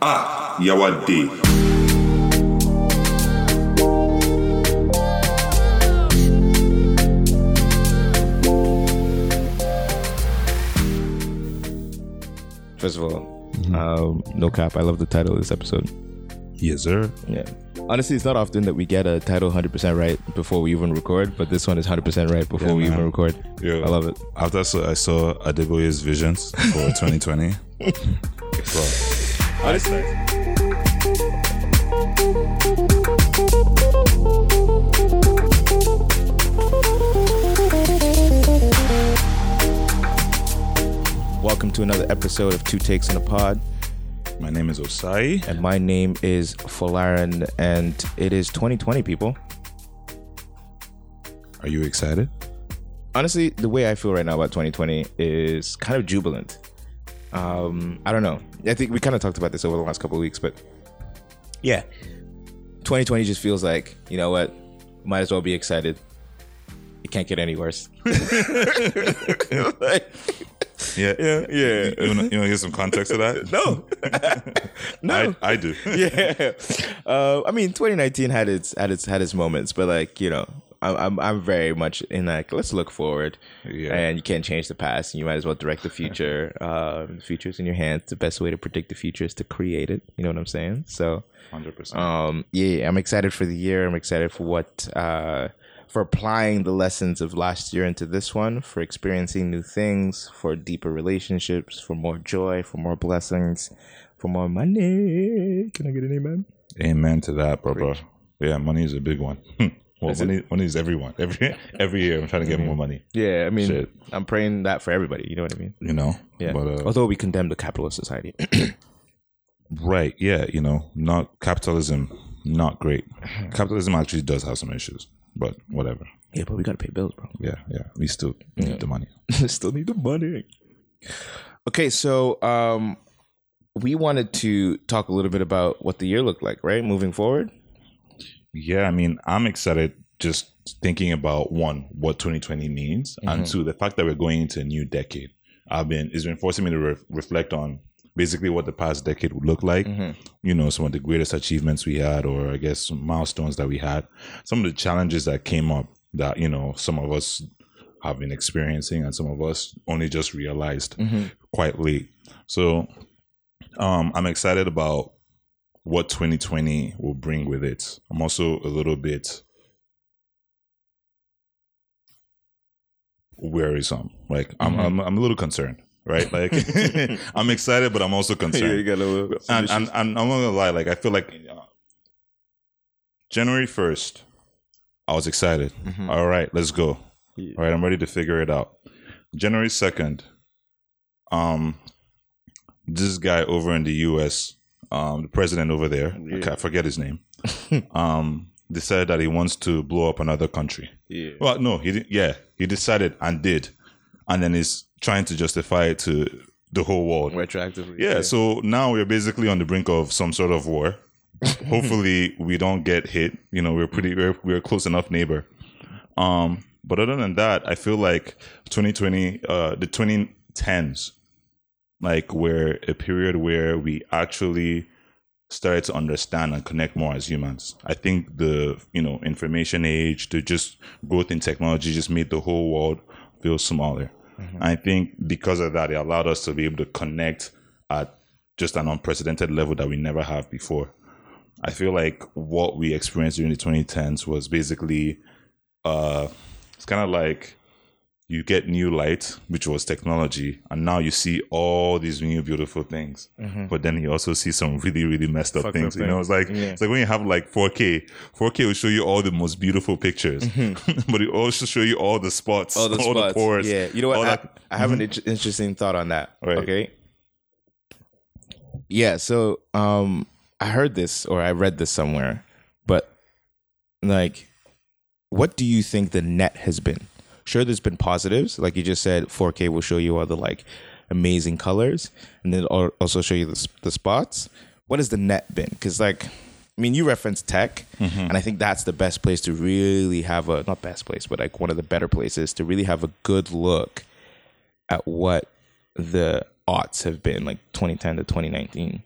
Ah, Yawade. First of all, um, no cap. I love the title of this episode. Yes, sir. Yeah. Honestly, it's not often that we get a title 100% right before we even record, but this one is 100% right before Yeah, we man. even record. Yeah. I love it. After I saw, I saw Adeboye's visions for 2020. Bro, Honestly, welcome to another episode of Two Takes in a Pod. my name is Osai. And my name is Folarin, and it is 2020, people. Are you excited? honestly, the way I feel right now about 2020 is kind of jubilant. Um, I don't know. I think we kind of talked about this over the last couple of weeks, but yeah, 2020 just feels like you know what, might as well be excited. It can't get any worse. Like, Yeah. yeah, yeah. You want to get some context to that? No, no. I, I do. yeah. Uh, I mean, 2019 had its had its had its moments, but like you know, I'm I'm, I'm very much in like let's look forward. Yeah. And you can't change the past, and you might as well direct the future. Um, the future's in your hands. The best way to predict the future is to create it. You know what I'm saying? So, 100%. um, yeah, I'm excited for the year. I'm excited for what uh, for applying the lessons of last year into this one, for experiencing new things, for deeper relationships, for more joy, for more blessings, for more money. Can I get an amen? Amen to that, bro, bro. Yeah, money is a big one. well, Is it? money, money is everyone. Every every year, I'm trying to get more money. Yeah, I mean, Shit. I'm praying that for everybody. You know what I mean? You know. Yeah. But uh, Although we condemn the capitalist society. right, yeah, you know, not capitalism, not great. Capitalism actually does have some issues, but whatever. yeah, but we gotta pay bills, bro. Yeah, yeah. We still need the money. Still need the money. Okay, so um, we wanted to talk a little bit about what the year looked like, right? Moving forward. Yeah, I mean, I'm excited just thinking about one, what 2020 means, and mm-hmm. two, the fact that we're going into a new decade. I've been it's been forcing me to re- reflect on basically what the past decade would look like. Mm-hmm. You know, some of the greatest achievements we had, or I guess some milestones that we had, some of the challenges that came up that you know some of us have been experiencing, and some of us only just realized mm-hmm. quite late. So, um, I'm excited about what 2020 will bring with it. I'm also a little bit wearisome. Like I'm, I'm, I'm a little concerned, right? Like I'm excited, but I'm also concerned. got a little. and, and, and I'm not gonna lie, like I feel like uh, January 1st, I was excited. All right, let's go. Yeah. All right, I'm ready to figure it out. January 2nd, um, this guy over in the US, um, the president over there, I can't forget his name, um, decided that he wants to blow up another country. yeah. Well, no, he didn't. Yeah, he decided and did, and then he's trying to justify it to the whole world. Retroactively. Yeah, so now we're basically on the brink of some sort of war. Hopefully, we don't get hit. You know, we're pretty we're, we're a close enough neighbor. Um, but other than that, I feel like 2020, uh, the 2010s, like where a period where we actually started to understand and connect more as humans. I think the you know information age, the just growth in technology, just made the whole world feel smaller. I think because of that, it allowed us to be able to connect at just an unprecedented level that we never have before. I feel like what we experienced during the 2010s was basically, uh, it's kind of like you get new light, which was technology, and now you see all these new beautiful things. But then you also see some really, really messed up Fucked things. up You know, it's like. Yeah. it's like when you have like 4K. 4K will show you all the most beautiful pictures, but it also show you all the spots, all the spots. pores. yeah, you know what? all I, that- Mm-hmm. I have an int- interesting thought on that. Right. Okay. Yeah. So, um, I heard this or I read this somewhere, but like, what do you think the net has been? Sure, there's been positives, like you just said. 4K will show you all the like amazing colors, and then also show you the the spots. What has the net been? Because like. I mean, you reference tech, mm-hmm. and I think that's the best place to really have a not best place, but like one of the better places to really have a good look at what the aughts have been, like 2010 to 2019.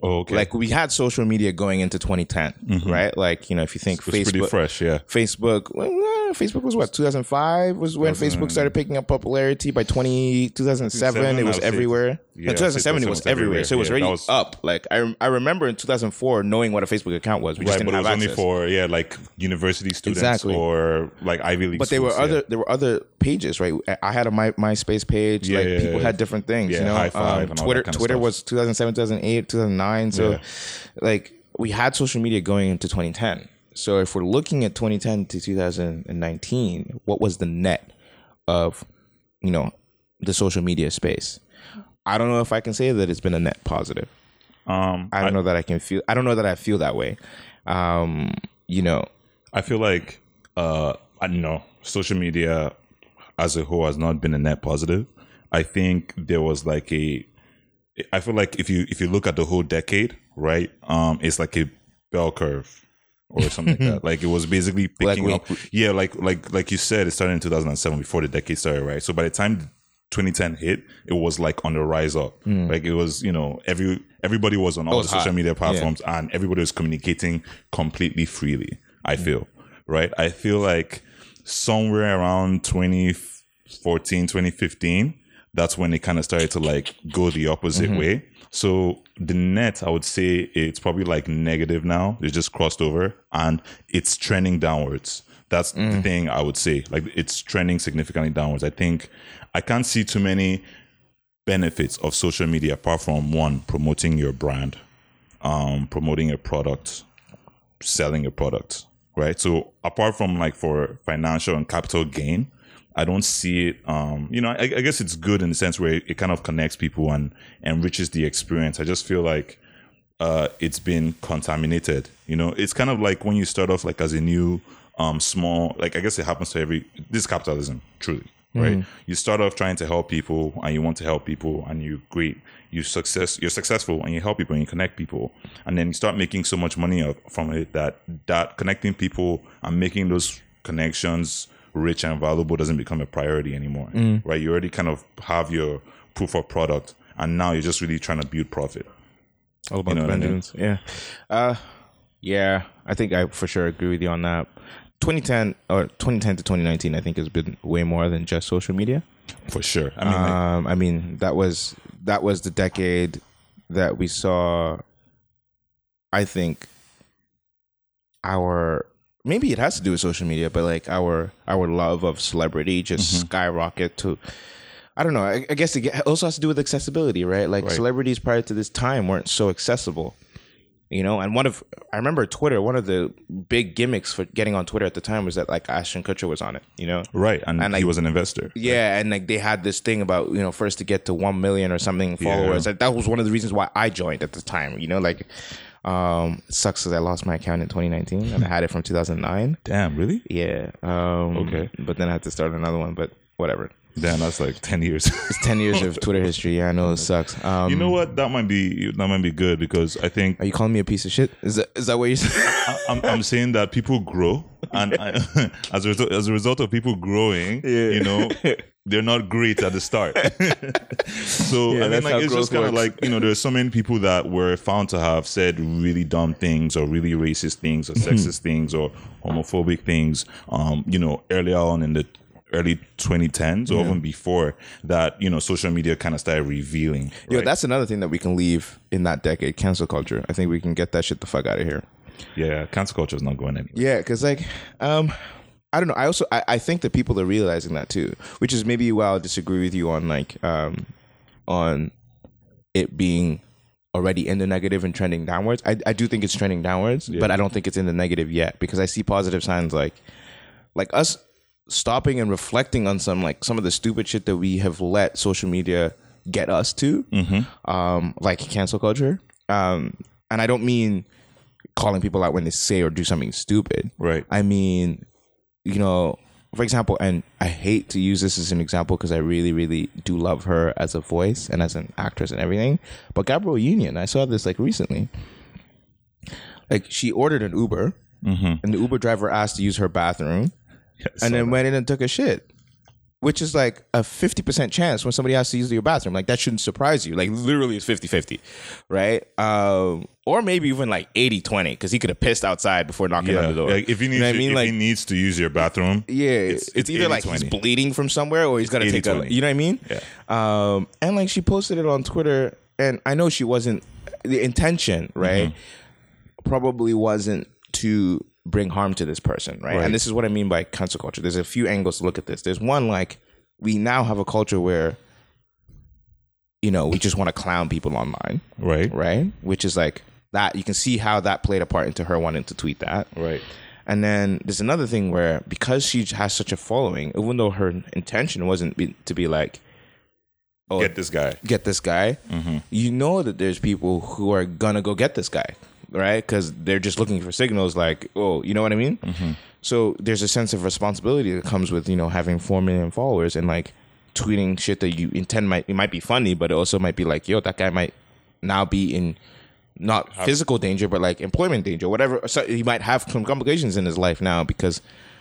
Oh, okay. Like we had social media going into 2010, mm-hmm. right? Like you know, if you think it's pretty Facebook, fresh, yeah. Facebook, well, uh, Facebook was what 2005 was when Facebook started picking up popularity. By 20, 2007, it I was everywhere. yeah, In 2007, it was everywhere, so it was everywhere. already was- up. Like I, I remember in 2004 knowing what a Facebook account was. We just Right, didn't but it was have only for yeah, like university students Exactly. or like Ivy League. but there were schools, yeah. other there were other pages, right? I had a my MySpace page. Yeah, like yeah, people yeah. had different things. Yeah, you know, Hi5 Um, and all that Twitter Twitter was 2007, 2008, 2009. So, Yeah. like we had social media going into 2010. So if we're looking at 2010 to 2019, what was the net of you know the social media space? I don't know if I can say that it's been a net positive. Um, I don't know that I can feel. I don't know that I feel that way. Um, you know, I feel like uh I don't know social media as a whole has not been a net positive. I think there was like a I feel like if you if you look at the whole decade, right? Um it's like a bell curve or something like that. Like it was basically picking up yeah, like like like you said it started in 2007 before the decade started, right? So by the time 2010 hit, it was like on the rise up. Like it was, you know, every everybody was on all was the social hot. media platforms and everybody was communicating completely freely. I feel right. I feel like somewhere around 2014, 2015, that's when it kind of started to like go the opposite way. So the net, I would say it's probably like negative now. It just crossed over and it's trending downwards. That's the thing I would say. Like it's trending significantly downwards. I think I can't see too many benefits of social media apart from one promoting your brand um promoting a product selling a product right so apart from like for financial and capital gain i don't see it um you know i, I guess it's good in the sense where it kind of connects people and enriches the experience. I just feel like uh it's been contaminated you know? It's kind of like when you start off like as a new um small like i guess it happens to every this is capitalism truly right? You start off trying to help people and you want to help people and you great you success you're successful and you help people and you connect people. And then you start making so much money from it that that connecting people and making those connections rich and valuable doesn't become a priority anymore right you already kind of have your proof of product and now you're just really trying to build profit All about know the I mean? Benjamins. Yeah. Uh yeah, I think I for sure agree with you on that. 2010 or 2010 to 2019 I think has been way more than just social media. for sure i mean like, Um I mean, that was that was the decade that we saw I think our maybe it has to do with social media, but like our our love of celebrity just Mm-hmm. skyrocket to I don't know. I, I guess it also has to do with accessibility, right? Like Right. celebrities prior to this time weren't so accessible, you know. And one of I remember Twitter. One of the big gimmicks for getting on Twitter at the time was that like Ashton Kutcher was on it, you know. right and, and, he was an investor Yeah, and like they had this thing about you know first to get to one million or something followers. Like, that was one of the reasons why I joined at the time. You know, like um, it sucks because I lost my account in 2019 and I had it from 2009. damn really Yeah. Um, Okay. But then I had to start another one. But whatever. Damn that's like 10 years It's 10 years of Twitter history. Yeah, I know it sucks. Um, you know what that might be that might be good because i think Are you calling me a piece of shit? Is that is that what you're saying? I'm, I'm saying that people grow, and I, as a result, as a result of people growing, you know, they're not great at the start. so I mean, like it's just kind of like you know, there's so many people that were found to have said really dumb things or really racist things or Mm-hmm. sexist things or homophobic things. Um, you know, earlier on in the early 2010s or even before that you know social media kind of started revealing right? that's another thing that we can leave in that decade. Cancel culture. I think we can get that shit the fuck out of here. yeah cancel culture is not going anywhere Yeah, because like, um, I don't know. I also I, I think that people are realizing that too, which is maybe why I'll disagree with you on like um on it being already in the negative and trending downwards. I, I do think it's trending downwards, but I don't think it's in the negative yet because I see positive signs like like us stopping and reflecting on some like some of the stupid shit that we have let social media get us to, um, like cancel culture. Um, and I don't mean calling people out when they say or do something stupid. Right. I mean, you know, for example, and I hate to use this as an example because I really, really do love her as a voice and as an actress and everything. But Gabrielle Union, I saw this like recently. Like she ordered an Uber, and the Uber driver asked to use her bathroom, and then went in and took a shit. which is like a 50% chance when somebody has to use your bathroom. Like that shouldn't surprise you. Like literally it's 50-50, right? Um, or maybe even like 80-20 because he could have pissed outside before knocking on the door. like if he needs, you know to, I mean? if Like he needs to use your bathroom, yeah, it's- it's, it's either like he's bleeding from somewhere or he's got to take a, you know what I mean? Yeah. Um, and like she posted it on Twitter, and I know she wasn't the intention, right? Mm-hmm. Probably wasn't to bring harm to this person, right? Right. And this is what I mean by cancel culture. There's a few angles to look at this. There's one like we now have a culture where you know we just want to clown people online, right, right? Which is like that. You can see how that played a part into her wanting to tweet that. right, And then there's another thing where because she has such a following, even though her intention wasn't be, to be like, oh, get this guy. get this guy, mm-hmm. you know that there's people who are gonna go get this guy, right? Because they're just looking for signals, like, oh, you know what I mean. Mm-hmm. So there's a sense of responsibility that comes with you know having four million followers and like tweeting shit that you intend might it might be funny, but it also might be like, yo, that guy might now be in not physical danger, but like employment danger, whatever. So he might have some complications in his life now because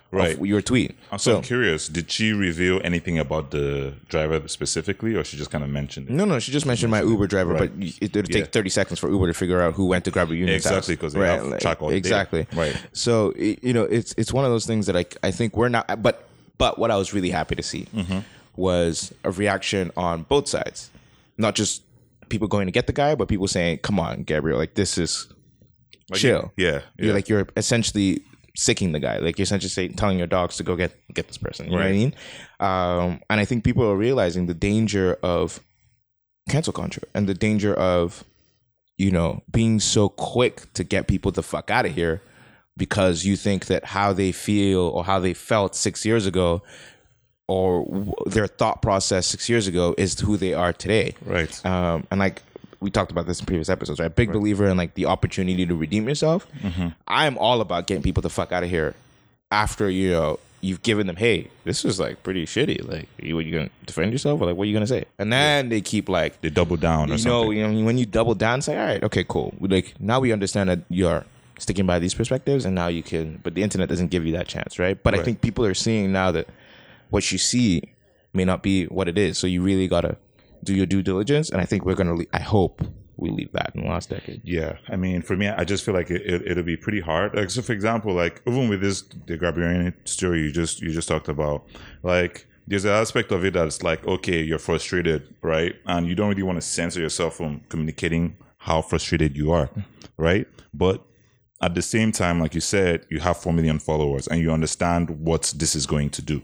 Right. your tweet. I'm so So curious. Did she reveal anything about the driver specifically, or she just kind of mentioned it? No, no, she just mentioned my Uber driver, Right. but it would take Yeah. 30 seconds for Uber to figure out who went to Gabrielle Union. Exactly, 'cause they have track all day. Exactly. Right. So you know, it's it's one of those things that I I think we're not. But but what I was really happy to see Mm-hmm. was a reaction on both sides, not just people going to get the guy, but people saying, "Come on, Gabriel, like this is chill." Yeah, yeah. You're like you're essentially sicking the guy. Like you're essentially saying, telling your dogs to go get get this person. You know what I mean? Um, and I think people are realizing the danger of cancel culture and the danger of you know being so quick to get people the fuck out of here because you think that how they feel or how they felt six years ago or their thought process six years ago is who they are today Right. um, and like we talked about this in previous episodes, right? Big believer in like the opportunity to redeem yourself. Mm-hmm. I'm all about getting people the fuck out of here after you know you've given them, hey, this is like pretty shitty. Like, you, what, you gonna defend yourself, or like, what are you gonna say? And then they keep like, They double down or you something. you know, when you double down, say, all right, okay, cool. We like now we understand that you're sticking by these perspectives, and now you can. But the internet doesn't give you that chance, right? But I think people are seeing now that what you see may not be what it is. So you really gotta do your due diligence, and I think we're gonna. Le- I hope we leave that in the last decade. Yeah, I mean, for me, I just feel like it, it, it'll be pretty hard. Like, so for example, like even with this the Gabriel story you just you just talked about, like there's an aspect of it that's like, okay, you're frustrated, right, and you don't really want to censor yourself from communicating how frustrated you are, right, but at the same time, like you said, you have four million followers, and you understand what this is going to do.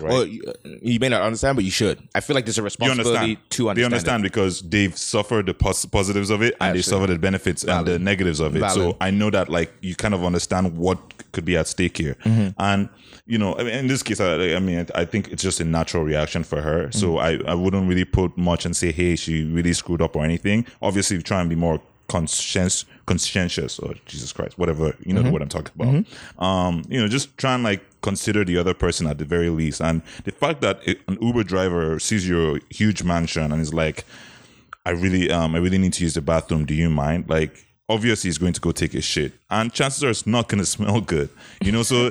Right. Well, you, you may not understand, but you should. I feel like there's a you responsibility understand to understand. They it. because they've suffered the pos- positives of it and they Absolutely. suffered the benefits and the negatives of it. Valid. So I know that like you kind of understand what could be at stake here. Mm-hmm. And you know, I mean, in this case, I, I mean, I think it's just a natural reaction for her. So Mm-hmm. I, I wouldn't really put much and say, hey, she really screwed up or anything. Obviously, try and be more conscientious, conscientious, or Jesus Christ, whatever you know Mm-hmm. what I'm talking about. Um, you know, just try and like consider the other person at the very least. And the fact that an Uber driver sees your huge mansion and is like, I really, um, I really need to use the bathroom. Do you mind? Like, obviously, he's going to go take a shit, and chances are it's not going to smell good. You know, so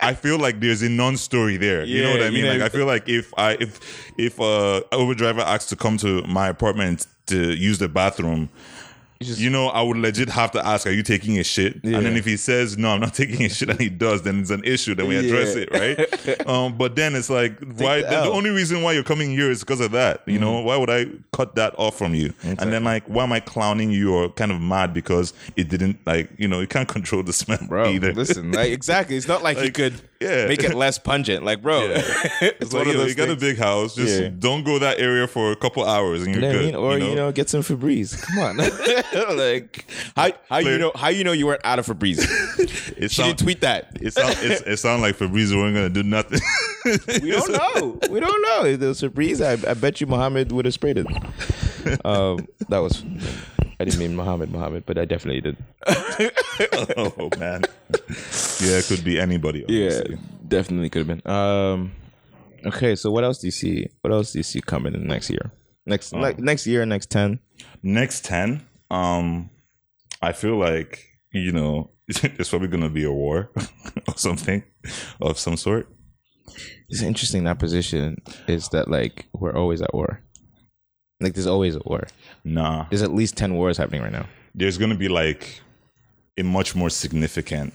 I feel like there's a non-story there. you know what I you mean? know- like, I feel like if I, if, if uh, Uber driver asks to come to my apartment to use the bathroom. You know, I would legit have to ask, "Are you taking a shit?" And then if he says, "No, I'm not taking a shit," and he does, then it's an issue. Then we address Yeah. it, right? um, but then it's like, why? the The, only reason why you're coming here is because of that. You know, why would I cut that off from you? And then like, why am I clowning you or kind of mad because it didn't like, you know, you can't control the smell bro. either. Listen, like, exactly. It's not like, you could yeah. make it less pungent. Like, bro, it's it's like, one of yo, those you got a big house. Just Yeah. don't go that area for a couple hours and you're You know what I good. mean? Or you know? get some Febreze. Come on, like how how you know how you know you weren't out of Febreze? it she didn't tweet that. It sound, it's, it sound like Febreze weren't gonna do nothing. We don't know. We don't know. If there was Febreze, I, I bet you Muhammad would have sprayed it. Um, that was. I didn't mean Muhammad, Muhammad, but I definitely did. oh man, yeah, it could be anybody. Yeah, definitely could have been. Um, okay, so what else do you see? What else do you see coming in next year? Next Um, ne- next year, next ten. Next ten, um, I feel like you know there's probably gonna be a war or something of some sort. It's interesting that position is that like we're always at war. Like there's always a war. Nah, There's at least ten wars happening right now. there's going to be like a much more significant.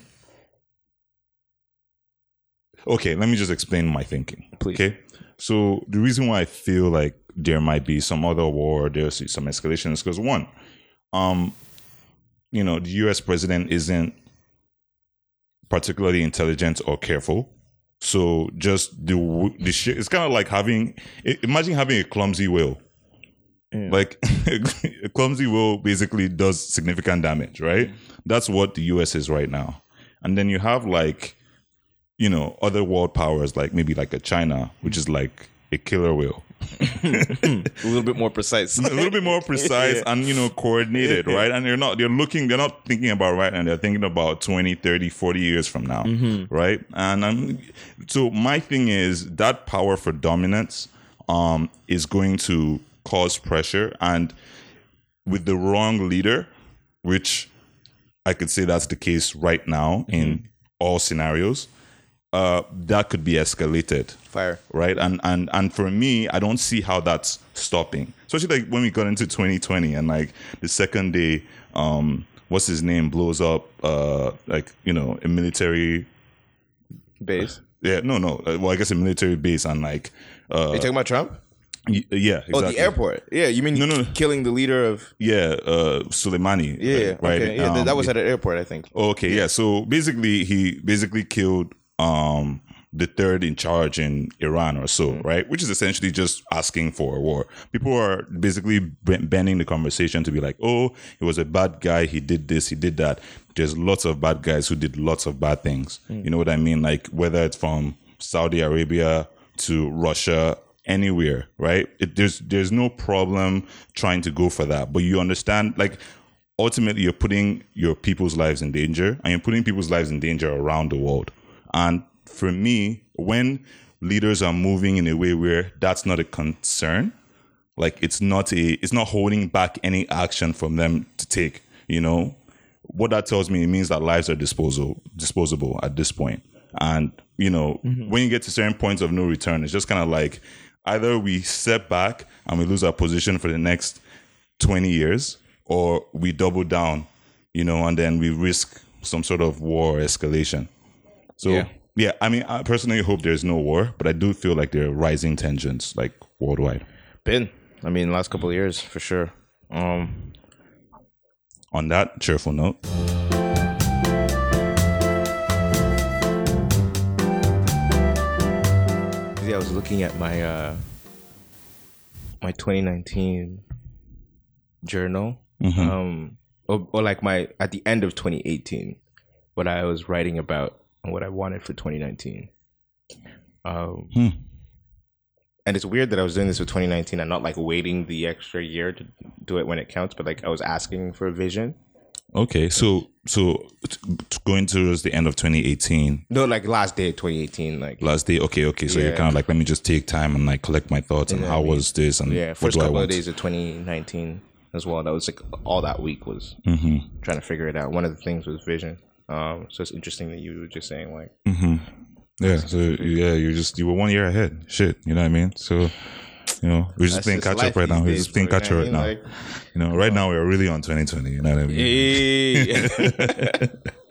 Okay, let me just explain my thinking. Please. Okay, so the reason why I feel like there might be some other war, there's some escalation is because one, um, you know, the U.S. president isn't particularly intelligent or careful. So just the the shit. It's kind of like having. Imagine having a clumsy wheel. Like a clumsy will basically does significant damage, right? That's what the US is right now. And then you have like, you know, other world powers like maybe like a China, which is like a killer wheel. A little bit more precise. a little bit more precise and you know coordinated right and they're not they're looking they're not thinking about right now they're thinking about 20 30 40 years from now right and i'm so my thing is that power for dominance um is going to cause pressure and with the wrong leader which i could say that's the case right now in all scenarios uh that could be escalated Fire. right? And and and for me, I don't see how that's stopping. Especially like when we got into 2020 and like the second day, um, what's his name blows up, uh, like you know, a military. Base. Yeah, no, no. uh, Well, I guess a military base and like, uh, Are you talking about Trump? Y- yeah, exactly. Oh, the airport. Yeah, you mean No, no, no. killing the leader of? Yeah, uh, Soleimani. Yeah, right. Okay. Yeah, th- that Um, was at an airport, I think. Okay, yeah. So basically, he basically killed um the third in charge in Iran or so, right? Which is essentially just asking for a war. People are basically b- bending the conversation to be like, "Oh, he was a bad guy. He did this. He did that." There's lots of bad guys who did lots of bad things. You know what I mean? Like whether it's from Saudi Arabia to Russia, anywhere, right? It, there's there's no problem trying to go for that, but you understand, like ultimately you're putting your people's lives in danger and you're putting people's lives in danger around the world. And for me, when leaders are moving in a way where that's not a concern, like it's not a it's not holding back any action from them to take, you know, what that tells me it means that lives are disposable disposable at this point. And, you know, mm-hmm. when you get to certain points of no return, it's just kind of like either we step back and we lose our position for the next 20 years or we double down, you know, and then we risk some sort of war escalation. So, Yeah. yeah. I mean, I personally hope there's no war, but I do feel like there are rising tensions like worldwide. Been. I mean, last couple of years for sure. Um, On that cheerful note, was looking at my uh my 2019 journal, um, or, or like my at the end of 2018, what I was writing about and what I wanted for 2019. Um, Hmm. and it's weird that I was doing this for 2019 and not like waiting the extra year to do it when it counts, but like I was asking for a vision. Okay, so so going towards the end of 2018, No, like last day of 2018, like last day. Okay, okay, so you're kind of like, let me just take time and like collect my thoughts and Yeah, how I mean, was this and yeah, first couple of days of 2019 as well. That was like all that week was Mm-hmm. trying to figure it out. One of the things was vision. Um, so it's interesting that you were just saying like, Mm-hmm. Yeah, so yeah, you're just you were one year ahead. Shit, you know what I mean? So you know, we're just that's playing just catch up right now. We're days, just playing bro, catch up right now. Like, You know, right oh. now we're really on 2020. You know what I mean?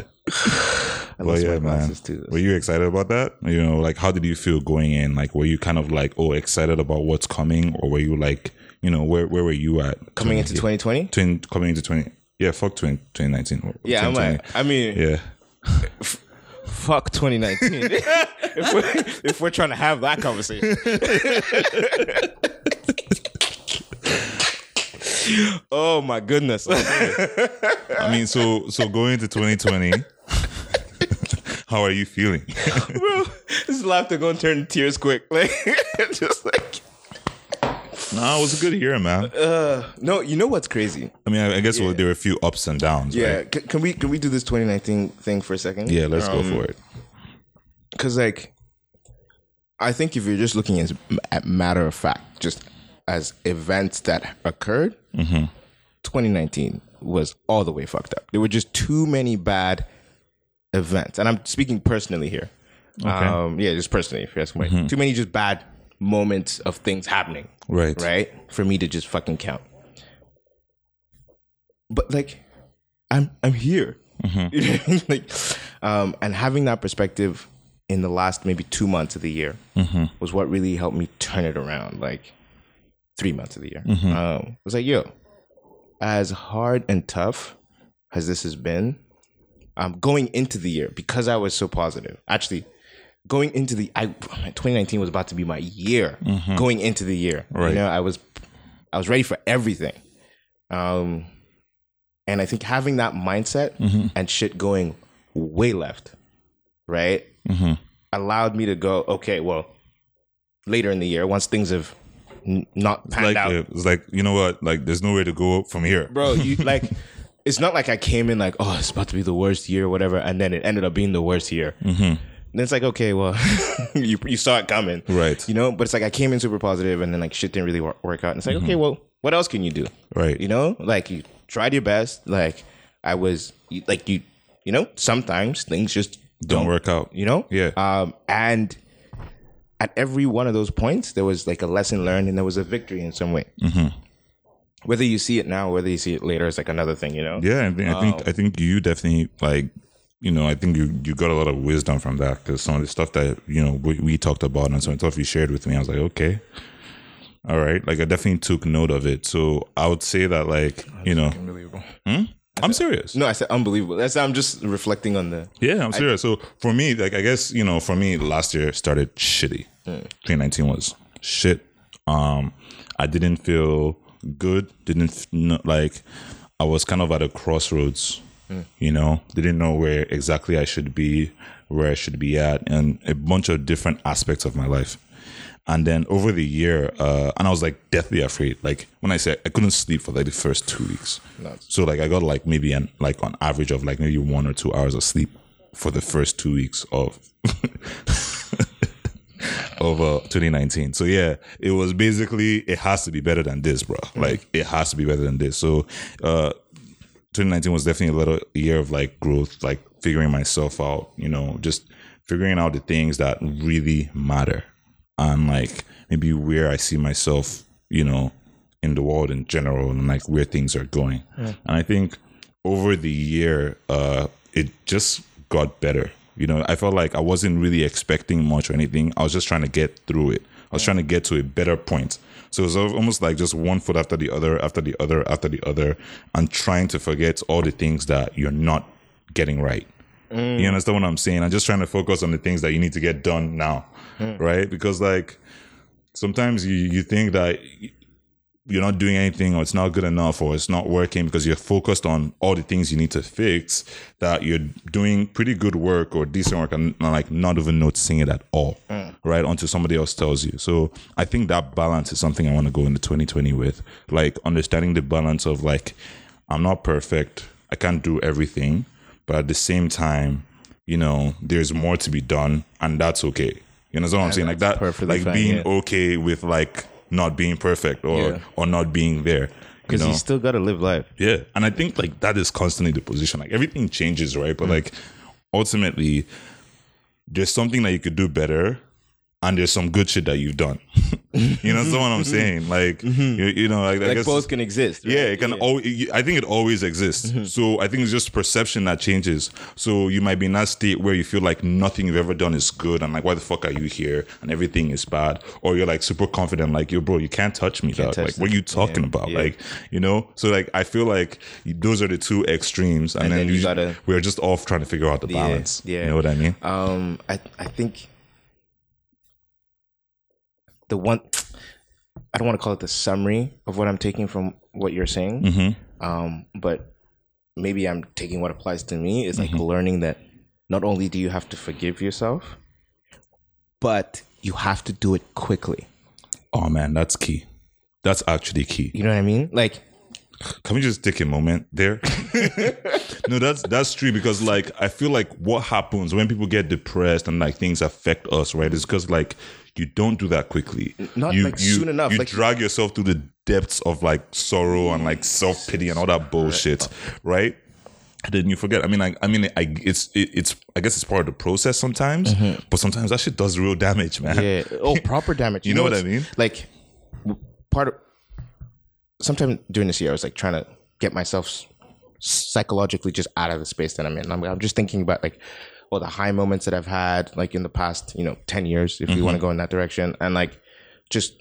I But yeah, man. too. Were you excited about that? You know, like how did you feel going in? Like, were you kind of like, oh, excited about what's coming, or were you like, you know, where where were you at Coming into 2020? 20, coming into 20? Yeah, fuck 20, 2019. Yeah, I'm like, I mean, yeah. Fuck 2019. if, we're, if we're trying to have that conversation. oh my goodness. I mean, so so going into 2020, how are you feeling? Bro, this laughter gonna turn to tears quick. Like, just like, nah, it was a good year, man. uh, no, you know what's crazy? I mean, I, I guess well, there were a few ups and downs. Yeah, right? can, can we can we do this 2019 thing for a second? Yeah, let's go Um, for it. because like i think if you're just looking as at matter of fact just as events that occurred 2019 was all the way fucked up there were just too many bad events and i'm speaking personally here Um, yeah, just personally, if you ask me, too many just bad moments of things happening. Right. Right, for me to just fucking count. But like, I'm I'm here. You know what I mean? like, um, and having that perspective in the last maybe two months of the year was what really helped me turn it around. Like three months of the year, um, it was like, yo, as hard and tough as this has been, um, going into the year because I was so positive. Actually, going into the I 2019 was about to be my year. Going into the year, Right. you know, I was I was ready for everything. Um, and I think having that mindset and shit going way left, right, allowed me to go. Okay, well, later in the year, once things have n- not panned Like out, uh, it's like you know what? Like there's nowhere to go from here. bro. You like, it's not like I came in like, oh, it's about to be the worst year, or whatever, and then it ended up being the worst year. Mm-hmm. Then it's like, okay, well, you you saw it coming, Right. You know, but it's like I came in super positive, and then like shit didn't really wor- work out. And it's like, okay, well, what else can you do? Right. You know, like you tried your best. Like I was, like you, you know, sometimes things just Don't work out. you know Yeah. um and at every one of those points there was like a lesson learned and there was a victory in some way Mm-hmm. whether you see it now or whether you see it later is like another thing you know Yeah, I think I think I think you definitely like you know I think you you got a lot of wisdom from that because some of the stuff that you know we, we talked about and some of the stuff you shared with me, I was like, okay, all right, like I definitely took note of it. So I would say that like you know unbelievable I'm serious. no i said unbelievable that's i'm just reflecting on the Yeah, I'm serious. so for me, like I guess you know, for me, last year started shitty. 2019 was shit. Um, I didn't feel good. Didn't like I was kind of at a crossroads. You know, didn't know where exactly I should be, where I should be at, and a bunch of different aspects of my life. And then over the year, uh, and I was like deathly afraid. Like when I said I couldn't sleep for like the first two weeks. So like I got like maybe an like on average of like maybe one or two hours of sleep for the first two weeks of of uh, 2019. So yeah, it was basically it has to be better than this, bro. Like it has to be better than this. So uh 2019 was definitely a little year of like growth, like figuring myself out, you know, just figuring out the things that really matter and like maybe where I see myself, you know, in the world in general and like where things are going. And I think over the year, uh, it just got better. You know, I felt like I wasn't really expecting much or anything. I was just trying to get through it. I was trying to get to a better point. So it was almost like just one foot after the other, after the other, after the other, and trying to forget all the things that you're not getting right. You mm. understand what I'm saying? I'm just trying to focus on the things that you need to get done now, mm. right? Because like sometimes you you think that you're not doing anything or it's not good enough or it's not working because you're focused on all the things you need to fix that you're doing pretty good work or decent work and like not even noticing it at all right until somebody else tells you. So i think that balance is something i want to go into 2020 with like understanding the balance of like i'm not perfect i can't do everything but at the same time you know there's more to be done and that's okay. You know what i'm saying? Like that like being yeah. okay with like not being perfect or Yeah. or not being there. You because know? you still got to live life yeah. And I think like that is constantly the position. Like everything changes, right? But mm. like ultimately there's something that you could do better and there's some good shit that you've done. you know, that's what I'm saying. Like you, you know, like, like both can exist right? yeah, it can. Al- I think it always exists. So I think it's just perception that changes. So you might be in that state where you feel like nothing you've ever done is good, and like, why the fuck are you here? And everything is bad, or you're like super confident, like, yo, bro, you can't touch me, dog. touch Like, what are you talking about? yeah. Like, you know. So like, I feel like those are the two extremes, and, then, then you you gotta- we're just off trying to figure out the balance. yeah. You know what I mean? um i i think the one i don't want to call it the summary of what i'm taking from what you're saying Mm-hmm. um but maybe i'm taking what applies to me is Mm-hmm. like learning that not only do you have to forgive yourself but you have to do it quickly Oh man, that's key. That's actually key. you know what i mean like Can we just take a moment there? no, that's that's true because like I feel like what happens when people get depressed and like things affect us, right? Is because like you don't do that quickly. Not, you, like, you, soon enough, You like- drag yourself through the depths of like sorrow and like self pity and all that bullshit, right? then you forget. I mean, I, I mean, I, it's, it, it's, I guess it's part of the process sometimes, but sometimes that shit does real damage, man. Mm-hmm. Yeah. Oh, proper damage. You know what I mean? Like part of sometime during this year, I was like trying to get myself psychologically just out of the space that I'm in. I'm, I'm just thinking about like all the high moments that I've had, like in the past, you know, ten years, if we want to mm-hmm. go in that direction, and like just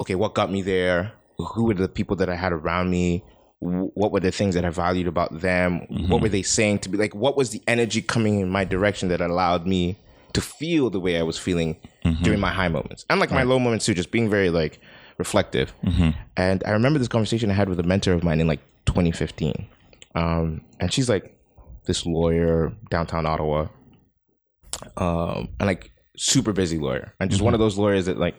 okay, what got me there? Who were the people that I had around me? What were the things that I valued about them? What mm-hmm. were they saying to be like? What was the energy coming in my direction that allowed me to feel the way I was feeling mm-hmm. during my high moments and like my low moments too? Just being very like reflective. And I remember this conversation I had with a mentor of mine in like 2015, um, and she's like this lawyer downtown Ottawa, um, and like super busy lawyer, and just one of those lawyers that like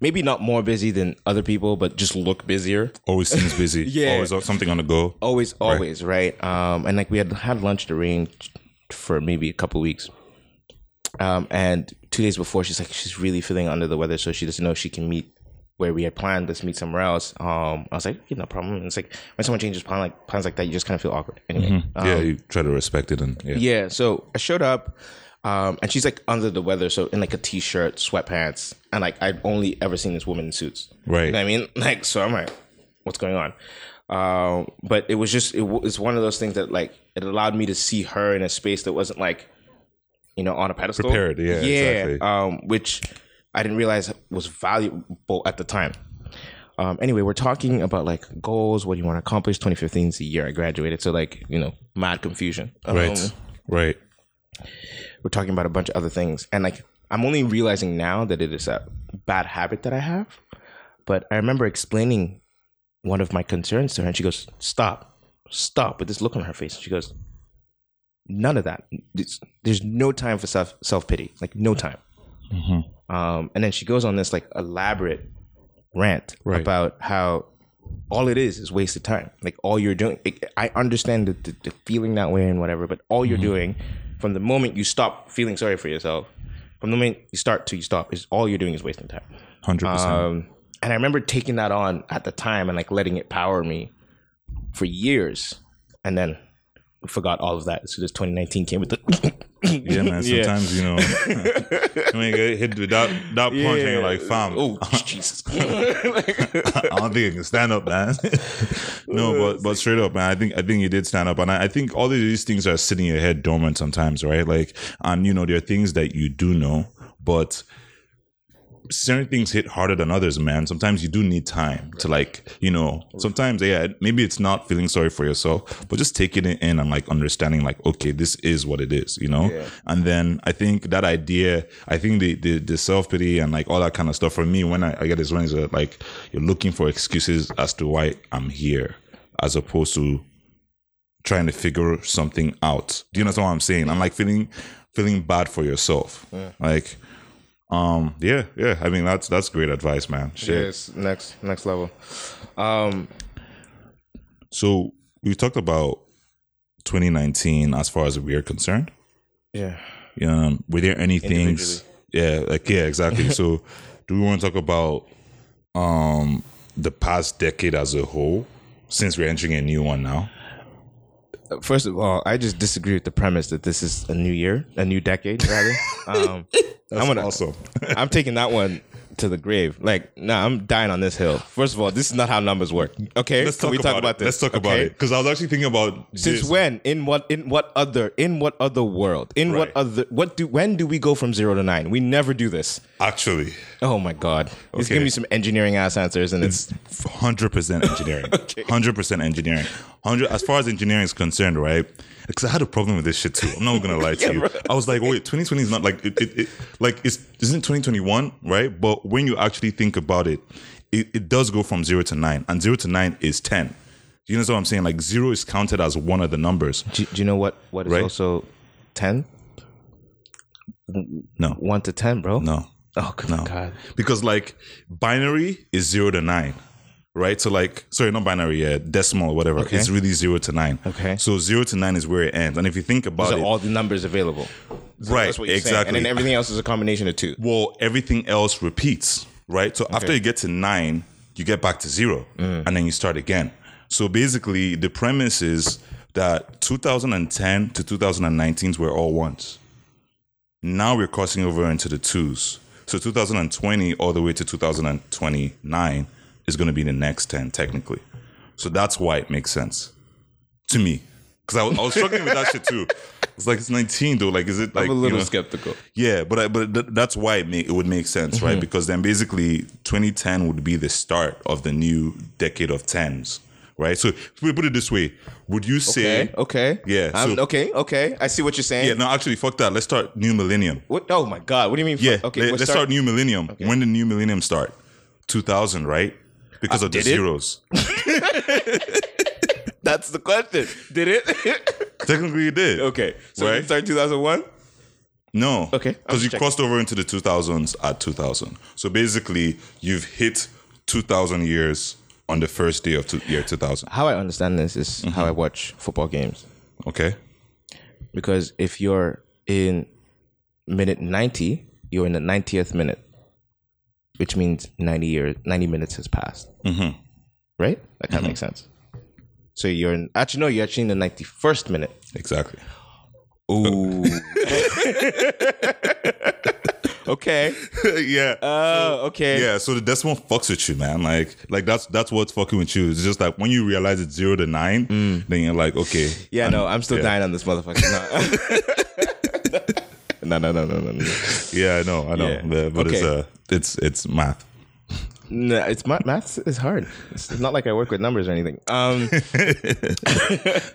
maybe not more busy than other people, but just look busier. Always seems busy. Yeah. Always something on the go. Always, always, right? Um, and like we had had lunch arranged for maybe a couple weeks. Um, and two days before, she's like, she's really feeling under the weather, so she doesn't know if she can meet where we had planned. Let's meet somewhere else. Um, I was like, yeah, no problem. And it's like when someone changes plan like plans like that, you just kind of feel awkward. Anyway, um, yeah, you try to respect it and yeah. yeah. So I showed up, um, and she's like under the weather, so in like a t-shirt, sweatpants, and like I'd only ever seen this woman in suits. Right. You know what I mean, like, so I'm like, what's going on? Um, but it was just it was one of those things that like it allowed me to see her in a space that wasn't like, you know, on a pedestal. Prepared, yeah, yeah. exactly. Um, which I didn't realize was valuable at the time. Um, anyway, we're talking about like goals. What do you want to accomplish? 2015 is the year I graduated, so like you know, mad confusion. Um, Right. Right. we're talking about a bunch of other things and like i'm only realizing now that it is a bad habit that i have but i remember explaining one of my concerns to her and she goes stop stop with this look on her face she goes none of that It's- there's no time for self self-pity like no time um, and then she goes on this like elaborate rant Right. about how all it is is wasted time. Like all you're doing, I understand the, the, the feeling that way and whatever, but all you're doing from the moment you stop feeling sorry for yourself, from the moment you start to you stop, is all you're doing is wasting time. Hundred percent. Um, and I remember taking that on at the time and like letting it power me for years, and then forgot all of that as soon as 2019 came with the. Yeah, man. Yeah. Sometimes you know, I mean, get hit with that that punch, and you're like, "Fam, oh Jesus! I don't think I can stand up, man." no, but but straight up, man, I think I think you did stand up, and I, I think all of these things are sitting in your head dormant sometimes, right? Like, and you know, there are things that you do know, but certain things hit harder than others, man. Sometimes you do need time to like, you know, sometimes yeah, maybe it's not feeling sorry for yourself, but just taking it in and like understanding like, okay, this is what it is, you know? And then I think that idea, I think the the, the self pity and like all that kind of stuff for me when I, I get this when is that like you're looking for excuses as to why I'm here as opposed to trying to figure something out. Do you understand what I'm saying? I'm like feeling feeling bad for yourself. Like um yeah, yeah. I mean that's that's great advice, man. Shit. Yes, next next level. Um, So we talked about 2019 as far as we're concerned. yeah. Um, were there any things? Yeah, like yeah, exactly. so do we want to talk about um the past decade as a whole? Since we're entering a new one now. First of all, I just disagree with the premise that this is a new year, a new decade, rather. Um, I'm gonna, awesome. I'm taking that one to the grave. Like, nah, I'm dying on this hill. First of all, this is not how numbers work. Okay, Let's talk, we about, talk about this? Let's talk about it because I was actually thinking about Since this. when? In what? In what other? In what other world? In what other? What do? When do we go from zero to nine? We never do this. Actually, Oh my god! Okay. give me some engineering ass answers, and it's hundred percent engineering. Hundred percent engineering. Hundred as far as engineering is concerned, right? Because I had a problem with this shit too. I'm not gonna lie to you. I was like, wait, 2020 is not like it, it, it like it's isn't 2021, right? But when you actually think about it, it, it does go from zero to nine, and zero to nine is ten. You know what I'm saying? Like zero is counted as one of the numbers. do, do you know what? What is Right. also ten? No, One to ten, bro. no. Oh good No. god. because like binary is zero to nine right so like sorry not binary yeah decimal whatever Okay. it's really zero to nine Okay. so zero to nine is where it ends and if you think about it all the numbers available. So right That's what you're saying. exactly And then everything else is a combination of two. well everything else repeats right so after you get to nine you get back to zero Mm. and then you start again so basically the premise is that 2010 to 2019s were all ones. Now we're crossing over into the twos. So 2020 all the way to 2029 is going to be the next 10 technically. So that's why it makes sense to me. Because I, was- I was struggling with that shit too. It's like it's 19 though. Like, is it like I'm a little you know, skeptical. yeah, but I, but th- that's why it, make, it would make sense, Mm-hmm. right? Because then basically 2010 would be the start of the new decade of tens, right? So if we put it this way, would you say? Okay. Okay. Yeah, Um, so- okay. Okay. I see what you're saying. Yeah, no, actually, fuck that. Let's start new millennium. What? Oh my God. What do you mean? Yeah, Okay. let, us start, new millennium. When did new millennium start? 2000, right? Because of the Uh, zeros. That's the question. Did it? Technically, it did. okay. So Right. started 2001. No. Okay, Because you checking. crossed over into the 2000s at 2000. So basically, you've hit 2000 years on the first day of two, year 2000. How I understand this is how I watch football games. Okay. Because if you're in minute 90, you're in the 90th minute, which means 90 years, 90 minutes has passed. Mm-hmm. Right? That kind of mm-hmm. makes sense. So you're in, actually, no, you're actually in the 91st minute. Exactly. Ooh. okay. yeah. Oh, okay. yeah, so the decimal fucks with you, man. Like, like that's that's what's fucking with you. It's just like when you realize it's zero to nine, mm. then you're like, okay, Yeah, no, I'm still yeah. dying on this motherfucker. No. no, no, no, no, yeah, I know, I know, Yeah. but, but it's Okay. uh, it's it's math. No, it's ma- math is hard. It's not like I work with numbers or anything. Um,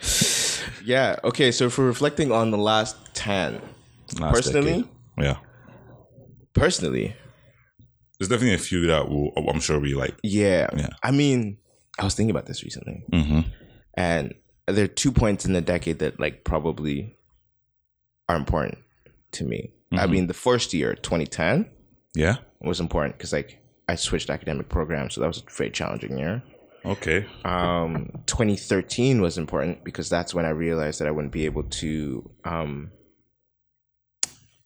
yeah. Okay. So we're reflecting on the last ten, Last Personally? decade. yeah, personally, there's definitely a few that will, I'm sure we like. yeah. Yeah. I mean, I was thinking about this recently, Mm-hmm. and there are two points in the decade that like probably are important to me. I Mm-hmm. mean, the first year, 2010, Yeah. was important because like I switched academic programs, so that was a very challenging year. Okay. um, 2013 was important because that's when I realized that I wouldn't be able to. Um,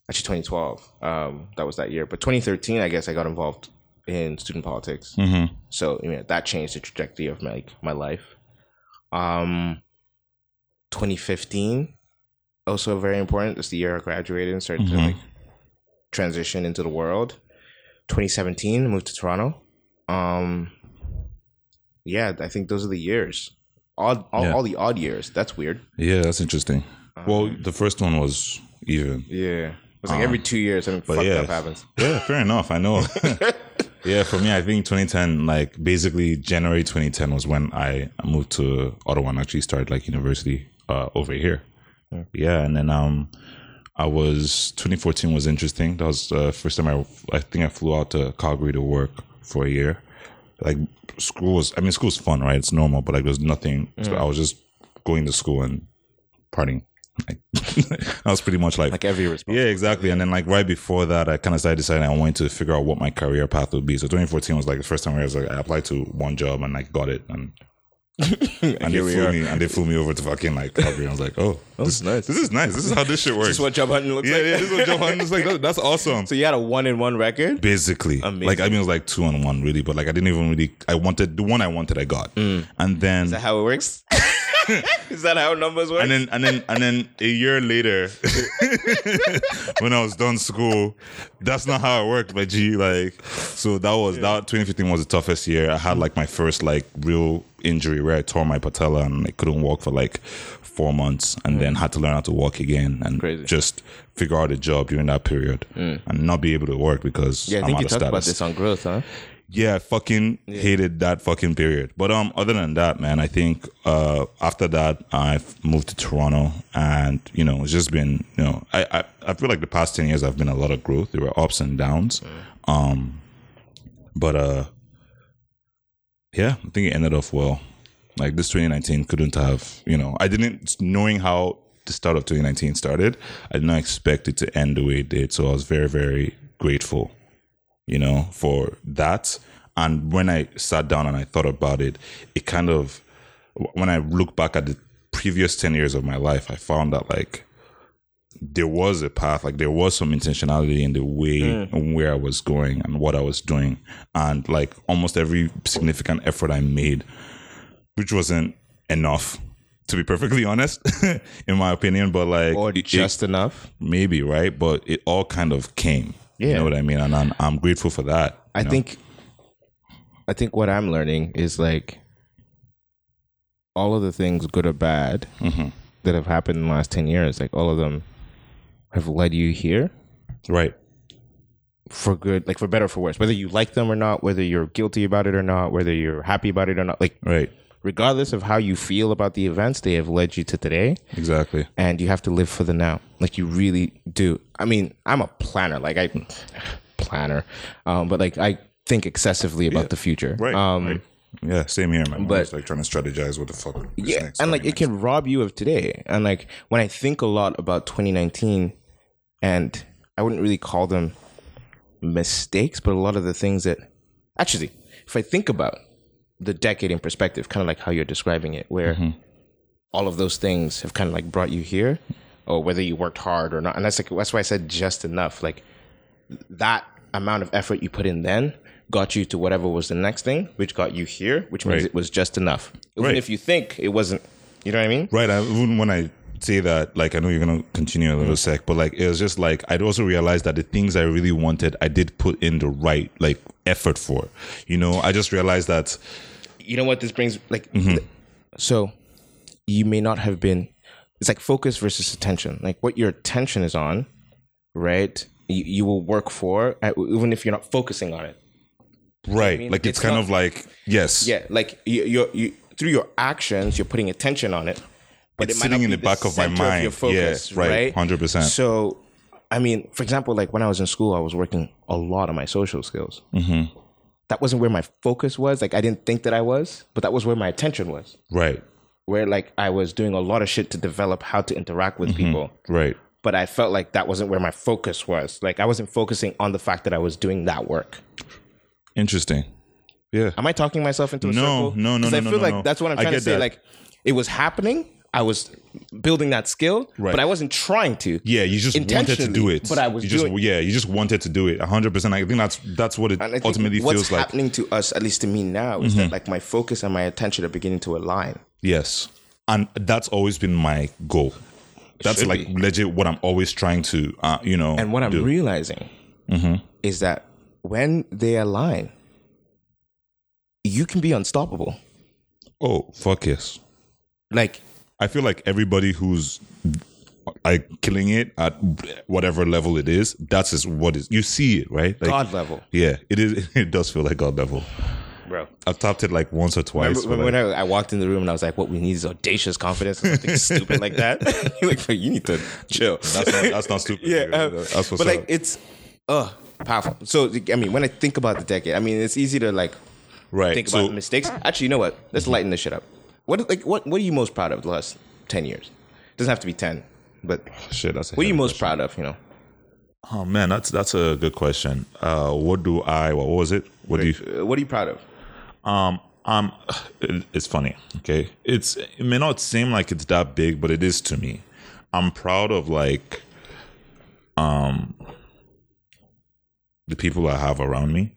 actually, 2012. Um, that was that year, but 2013, I guess I got involved in student politics. Mm-hmm. So you know, that changed the trajectory of my like, my life. Um, 2015, also very important. It's the year I graduated and started to Mhm. like transition into the world. 2017, moved to Toronto. Um, yeah, I think those are the years. Odd, all, Yeah. all the odd years. That's weird. Yeah, that's interesting. well, the first one was even. Yeah, it's like every two years something fucked yeah. up happens. Yeah, fair enough. I know. yeah, for me, I think 2010, like basically January 2010 was when I moved to Ottawa and actually started like university uh, over here. Yeah, and then um, I was 2014 was interesting. That was the first time I I think I flew out to Calgary to work for a year. Like school was, I mean, school's fun, right? It's normal, but like there's nothing. So I was just going to school and partying. Like, that was pretty much like Like every response. yeah, exactly. And then like right before that, I kind of started deciding I wanted to figure out what my career path would be. So 2014 was like the first time where I was like I applied to one job and like got it and and they flew me and they flew me over to fucking like Calgary. I was like, oh, this, is nice. This is nice. This is how this shit works. This is what job hunting looks yeah, like. yeah. This is what job hunting is like. That- that's awesome. So you had a one in one record. Basically, Amazing. like I mean, it was like two on one, really. But like I didn't even really. I wanted the one I wanted, I got, mm. and then Is that how it works? Is that how numbers work? and then and then and then a year later when I was done school, that's not how it worked, my G. Like so that was that 2015 was the toughest year. I had like my first like real injury where I tore my patella and I couldn't walk for like four months and then mm. had to learn how to walk again and Crazy. just figure out a job during that period mm. and not be able to work because yeah, I I'm think out you talked about this on growth, huh? Yeah, I fucking hated that fucking period. But um, other than that, man, I think uh, after that, I've moved to Toronto, and you know, it's just been you know, I I, I feel like the past ten years I've been a lot of growth. There were ups and downs, um, but uh, yeah, I think it ended off well. Like this 2019 couldn't have, you know, I didn't knowing how the start of 2019 started. I did not expect it to end the way it did, so I was very very grateful you know, for that. And when I sat down and I thought about it, it kind of, when I look back at the previous 10 years of my life, I found that like there was a path, like there was some intentionality in the way mm. and where I was going and what I was doing. And like almost every significant effort I made, which wasn't enough to be perfectly honest, in my opinion. But like, or it- it- just enough. maybe right, but it all kind of came. You Yeah. know what I mean? And I'm, I'm grateful for that. I know? think I think what I'm learning is like all of the things, good or bad, Mhm. that have happened in the last ten years, like all of them have led you here right. for good, like for better or for worse. Whether you like them or not, whether you're guilty about it or not, whether you're happy about it or not, like Right. Regardless of how you feel about the events, they have led you to today. Exactly. and you have to live for the now. Like you really do. I mean, I'm a planner. Like I planner, um, but like I think excessively about the future. Right. Um, right. Yeah. Same here, man. but- like trying to strategize what the fuck. is Yeah, next, and like coming it can rob you of today. And like when I think a lot about 2019, and I wouldn't really call them mistakes, but a lot of the things that actually, if I think about the decade in perspective, kind of like how you're describing it, where mm-hmm. all of those things have kind of like brought you here, or whether you worked hard or not. And that's like that's why I said just enough. Like that amount of effort you put in then got you to whatever was the next thing, which got you here, which means Right. it was just enough. Even Right. if you think it wasn't, you know what I mean? Right. I, even when I say that, like, I know you're gonna continue a little mm. sec, but like, it was just like I'd also realized that the things I really wanted, I did put in the right like effort for. You know, I just realized that. You know what this brings? Like, Mm-hmm. th- so you may not have been. It's like focus versus attention. Like what your attention is on, right? You, you will work for, uh, even if you're not focusing on it. Right. mean? Like it's, It's kind not- of like yes. Yeah, like you, you, you through your actions, you're putting attention on it. But It's it sitting in be the back of my mind. your focus, yeah. Right. Hundred percent. So, I mean, for example, like when I was in school, I was working a lot on my social skills. Mm-hmm. That wasn't where my focus was. Like I didn't think that I was, but that was where my attention was. Right. Where like I was doing a lot of shit to develop how to interact with mm-hmm. people, Right. but I felt like that wasn't where my focus was. Like I wasn't focusing on the fact that I was doing that work. Interesting. Yeah. Am I talking myself into a No, circle? no, no, no, Because I no, feel no, like no. that's what I'm trying to say. that. Like it was happening. I was building that skill, Right. but I wasn't trying to. Yeah, you just wanted to do it, but I was you just doing- yeah, you just wanted to do it. hundred percent. I think that's that's what it ultimately what's feels like. Mm-hmm. happening to us, at least to me now, is that like my focus and my attention are beginning to align. Yes, and that's always been my goal. That's like be. legit what I'm always trying to, uh, you know. And what I'm do. realizing Mm-hmm. is that when they align, you can be unstoppable. oh fuck yes. Like I feel like everybody who's like killing it at whatever level it is, that's is what is. You see it right, like, God level, Yeah, it is. It does feel like God level. bro. I've topped it like once or twice. Remember when like, I, I walked in the room and I was like, "What we need is audacious confidence, or something stupid like that." Like, you need to chill. that's not that's not stupid. yeah, um, that's what's but like it's uh powerful. So I mean, when I think about the decade, I mean, it's easy to like right. think so about mistakes. Actually, you know what? Let's lighten this shit up. What like what what are you most proud of the last ten years? doesn't have to be ten, but shit. That's what are you most proud of? You know, Oh man, that's that's a good question. Uh, what do I? What was it? What do you? Uh, what are you proud of? Um, um, it, it's funny. Okay, it's it may not seem like it's that big, but it is to me. I'm proud of like, um, the people I have around me.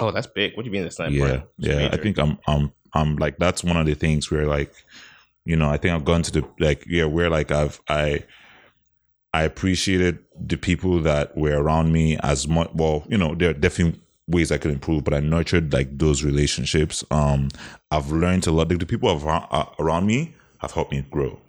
Oh, that's big. What do you mean that's not Yeah, important? It's yeah. I think I'm, I'm, I'm like that's one of the things where like, you know, I think I've gone to the like yeah, where like I've I. I appreciated the people that were around me as much. Well, you know, there are definitely ways I could improve, but I nurtured like those relationships. Um, I've learned a lot. The people around, uh, around me have helped me grow.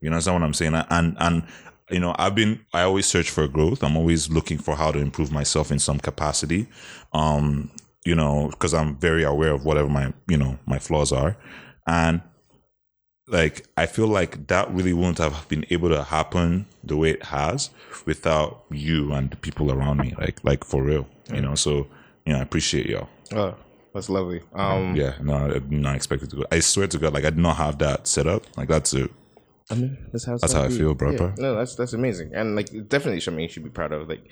You understand what I'm saying? And and you know, I've been. I always search for growth. I'm always looking for how to improve myself in some capacity. Um, you know, because I'm very aware of whatever my you know my flaws are, and like I feel like that really wouldn't have been able to happen the way it has without you and the people around me. Like like for real, you know. So you know, I appreciate y'all. Oh, that's lovely. Um, Yeah, no, I did not expect it to go. I swear to God, like I did not have that set up. Like that's it. I mean, that's how it's how I feel, bro, Yeah. bro. No, that's that's amazing, and like definitely something you should be proud of. Like,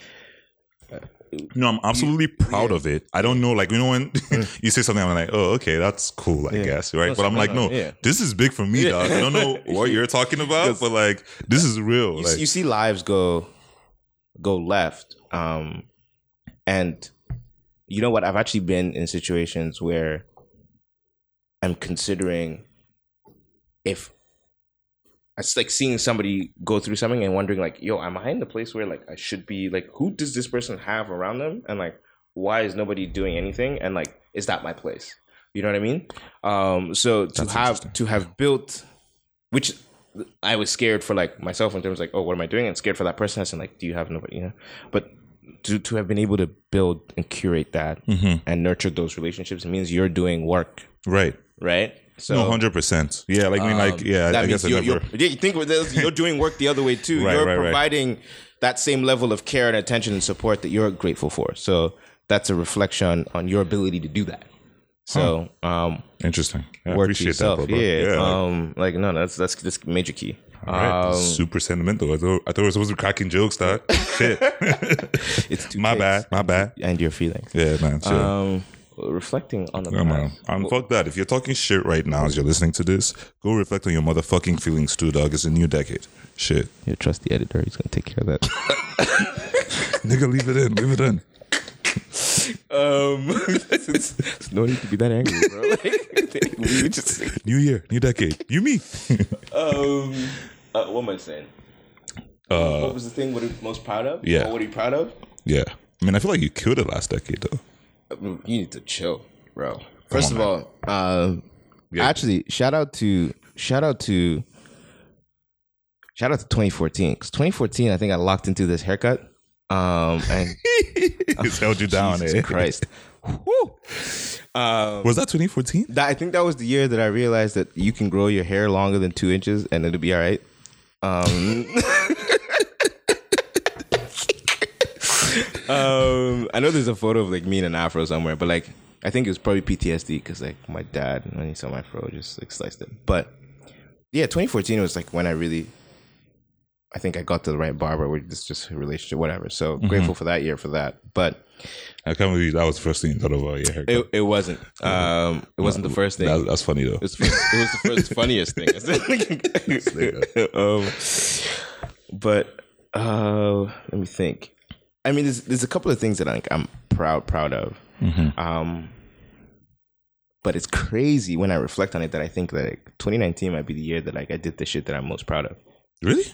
No, I'm absolutely proud of it. I don't know, like you know when you say something, I'm like, oh, okay, that's cool, I guess, right? but I'm like, no, no, yeah. this is big for me, dog. I don't know what you're talking about, but like, this is real. you, Like, you see lives go go left, um, and you know what? I've actually been in situations where I'm considering if it's like seeing somebody go through something and wondering like, yo, am I in the place where like I should be? Like, who does this person have around them? And like, why is nobody doing anything? And like, is that my place? You know what I mean? Um, so to That's have to have built, which I was scared for like myself in terms of like, oh, what am I doing? And scared for that person. And like, do you have nobody? You know, but to to have been able to build and curate that Mm-hmm. and nurture those relationships, means you're doing work, Right. right? So No, hundred percent. Yeah, like I mean, like um, yeah, that I guess means I you're, you're, you think with this, you're doing work the other way too. Right, you're right, right. providing that same level of care and attention and support that you're grateful for. So that's a reflection on your ability to do that. So um, Interesting. I appreciate yourself. that, yeah. like, um, like no, that's that's that's major key. all right, Um, super sentimental. I thought I thought we were supposed to be cracking jokes. That shit. it's my bad. My bad. and your feelings. Yeah, man. Sure. Um, reflecting on the Yeah, man. past. Um, fuck that. If you're talking shit right now as you're listening to this, go reflect on your motherfucking feelings too, dog. It's a new decade. Shit. You trust the editor; he's gonna take care of that. Nigga, leave it in. Leave it in. um, it's no need to be that angry, bro. Like, we just New year, new decade. You me. Um, uh, what am I saying? uh, What was the thing? What are you most proud of? Yeah. Or what are you proud of? yeah. I mean, I feel like you killed it last decade though. You need to chill, bro. First of all, um, Yeah. actually, shout out to shout out to shout out to 2014 because 2014, I think I locked into this haircut. Um, and it's held you down, Jesus eh? Christ. Um, Was that 2014? that I think that was the year that I realized that you can grow your hair longer than two inches and it'll be all right. Um, um, I know there's a photo of like me in an afro somewhere, but like I think it was probably PTSD because like my dad when he saw my fro just like sliced it. But yeah, 2014 was like when I really, I think I got to the right barber with this just a relationship, whatever. So grateful for that year for that. But I can't believe that was the first thing you thought of. Uh, your haircut. it, it wasn't. Um, it wasn't the first thing. That- that's funny though. It was, it was the first funniest thing. um, but uh, let me think. I mean, there's there's a couple of things that I think I'm proud proud of. Um, but it's crazy when I reflect on it that I think that like, 2019 might be the year that like I did the shit that I'm most proud of. Really?